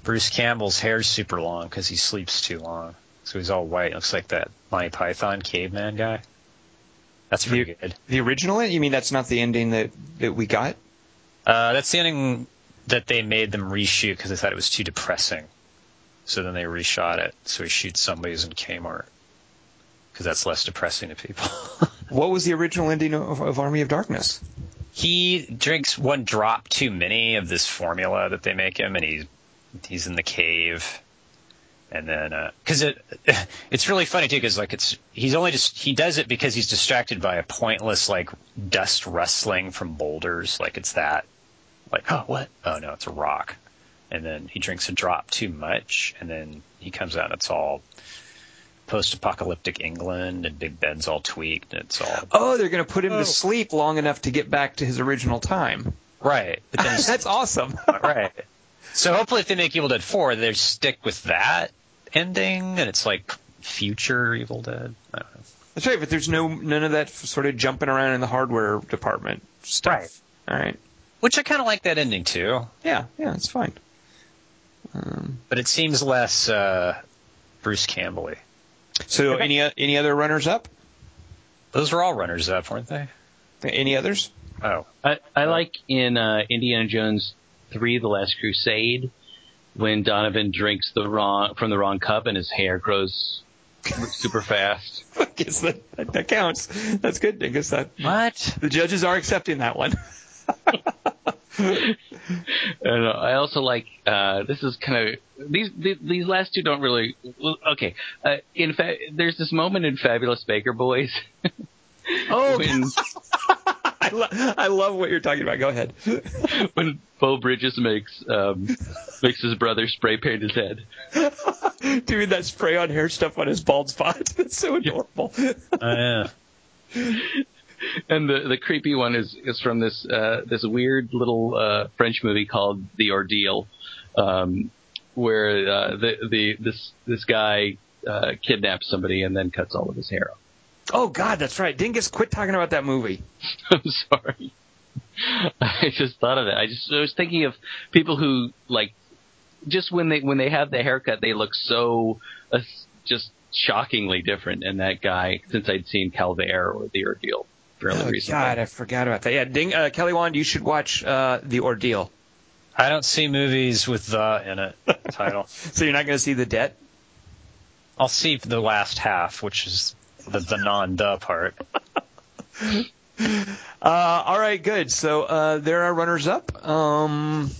Bruce Campbell's hair's super long because he sleeps too long. So he's all white. Looks like that Monty Python caveman guy. That's pretty good. The original? You mean that's not the ending that that we got? Uh, that's the ending that they made them reshoot because they thought it was too depressing. So then they reshot it. So he shoots somebody who's in Kmart because that's less depressing to people. What was the original ending of, of Army of Darkness? he drinks one drop too many of this formula that they make him, and he's he's in the cave. And then, uh, because it it's really funny too, because like it's he's only just he does it because he's distracted by a pointless like dust rustling from boulders, like it's that, like oh what oh no it's a rock, and then he drinks a drop too much, and then he comes out and it's all post-apocalyptic England, and Big Ben's all tweaked, and it's all Oh, they're going to put him Oh. to sleep long enough to get back to his original time. right. But then That's awesome. right. So hopefully, if they make Evil Dead Four, they stick with that ending, and it's like future Evil Dead. I don't know. That's right, but there's no none of that sort of jumping around in the hardware department stuff. Right. All right. Which I kind of like that ending too, Yeah, yeah, it's fine. Um, but it seems less uh, Bruce Campbell-y. so any any other runners up? Those were all runners up, weren't they? Any others? Oh, I, I like in uh, Indiana Jones 3, The Last Crusade, when Donovan drinks the wrong from the wrong cup and his hair grows super fast. I guess that, that that counts. That's good. I guess that what? the judges are accepting that one. And uh, I also like uh, this is kind of these th- these last two don't really well, okay. Uh, in fact, there's this moment in Fabulous Baker Boys. Oh, when I, lo- I love what you're talking about. Go ahead. when Beau Bridges makes um, makes his brother spray paint his head. Doing that spray on hair stuff on his bald spot. That's so adorable. Oh, yeah. And the the creepy one is is from this uh, this weird little uh, French movie called The Ordeal, um, where uh, the the this this guy uh, kidnaps somebody and then cuts all of his hair off. Oh God, that's right. Dingus, quit talking about that movie. I'm sorry. I just thought of it. I just I was thinking of people who like just when they when they have the haircut, they look so uh, just shockingly different. And that guy, since I'd seen Calvaire or The Ordeal fairly Oh, recently. God, I forgot about that. Yeah, Ding, uh, Kelly Wand, you should watch uh, The Ordeal. I don't see movies with the in it title. So you're not going to see The Debt? I'll see the last half, which is the, the non-the part. Uh, all right, good. So uh, there are runners up. Um,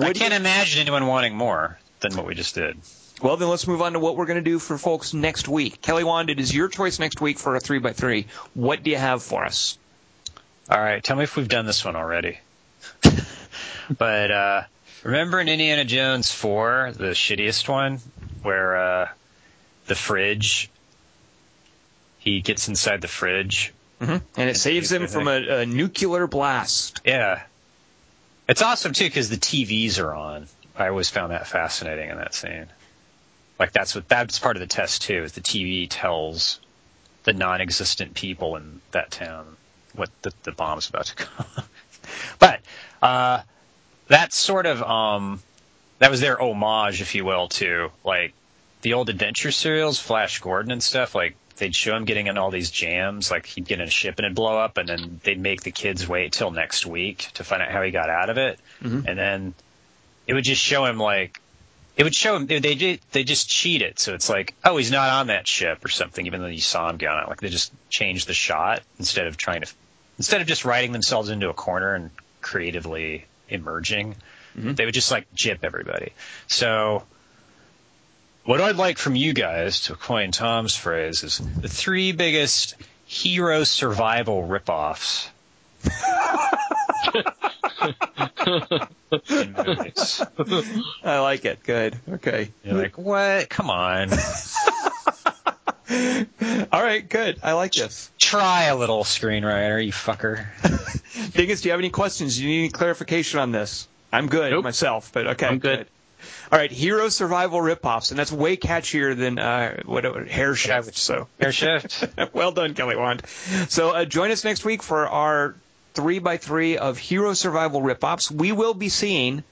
I can't you- imagine anyone wanting more than what we just did. well, then let's move on to what we're going to do for folks next week. Kelly Wand, it is your choice next week for a three by three. What do you have for us? All right, tell me if we've done this one already. but uh, remember in Indiana Jones 4, the shittiest one, where uh, the fridge, he gets inside the fridge. And it saves him from a, a nuclear blast. Yeah. It's awesome, too, because the TVs are on. I always found that fascinating in that scene. Like, that's what that's part of the test, too, is the TV tells the non existent people in that town what the, the bomb's about to come. but uh, that's sort of um, that was their homage, if you will, to like the old adventure serials, Flash Gordon and stuff. Like they'd show him getting in all these jams, like he'd get in a ship and it'd blow up, and then they'd make the kids wait till next week to find out how he got out of it, mm-hmm. and then it would just show him like. It would show him they they they just cheat it, so it's like, oh, he's not on that ship or something, even though you saw him get on it. Like they just changed the shot instead of trying to instead of just writing themselves into a corner and creatively emerging, mm-hmm. they would just like jip everybody. So, what I'd like from you guys, to coin Tom's phrase, is the three biggest hero survival ripoffs. in movies. I like it. Good. Okay. You're like, what? Come on. All right. Good. I like this. Try a little screenwriter, you fucker. Dingus, do you have any questions? Do you need any clarification on this? I'm good Nope. myself, but okay. I'm good. All right, hero survival ripoffs, and that's way catchier than uh, what hair shift. So Air shift. well done, Kelly Wand. So uh, join us next week for our three by three of hero survival ripoffs. We will be seeing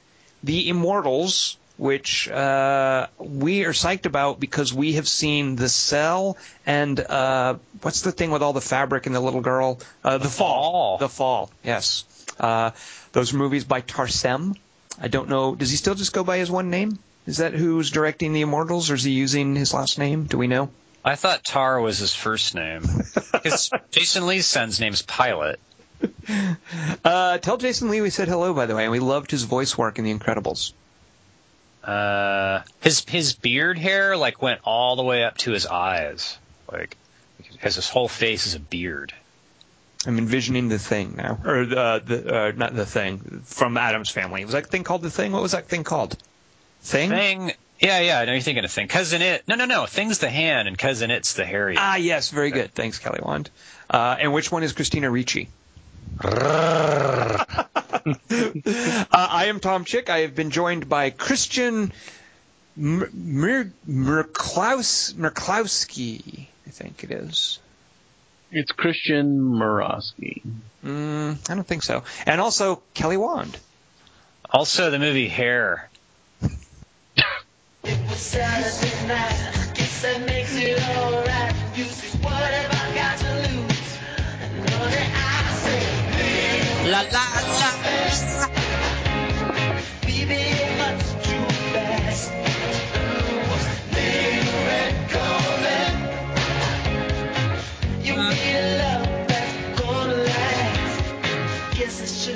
the Immortals, which uh, we are psyched about because we have seen The Cell and uh, what's the thing with all the fabric and the little girl? Uh, the, Fall. Fall. The Fall. Yes. Uh, those are movies by Tarsem. I don't know. Does he still just go by his one name? Is that who's directing the Immortals, or is he using his last name? Do we know? I thought Tar was his first name. Because Jason Lee's son's name's Pilot. Uh, tell Jason Lee we said hello, by the way, and we loved his voice work in The Incredibles. Uh, his his beard hair like went all the way up to his eyes. Like, has his whole face is a beard. I'm envisioning the thing now, or uh, the uh, not the thing from Addams family. Was that thing called the thing? What was that thing called? Thing. Thing. Yeah, yeah. I know you're thinking of thing. Cousin it. No, no, no. Thing's the hand, and cousin it's the hairy. Ah, yes, very good. Thanks, Kelly Wand. Uh, and which one is Christina Ricci? Uh, I am Tom Chick. I have been joined by Christian Mer- Mer- Merklaus- Merklowski, I think it is. It's Christian Murawski. Mm, I don't think so. And also Kelly Wand. Also, the movie Hair. It was Saturday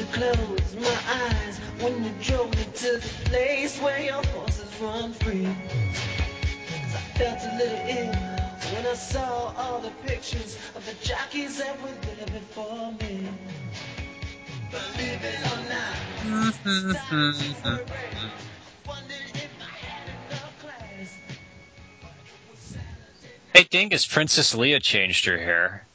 I should've my eyes when you drove me to the place where your horses run free. I felt a little ill when I saw all the pictures of the jockeys that were there before me. Believe it or not. Hey, Dingus, Princess Leia changed her hair.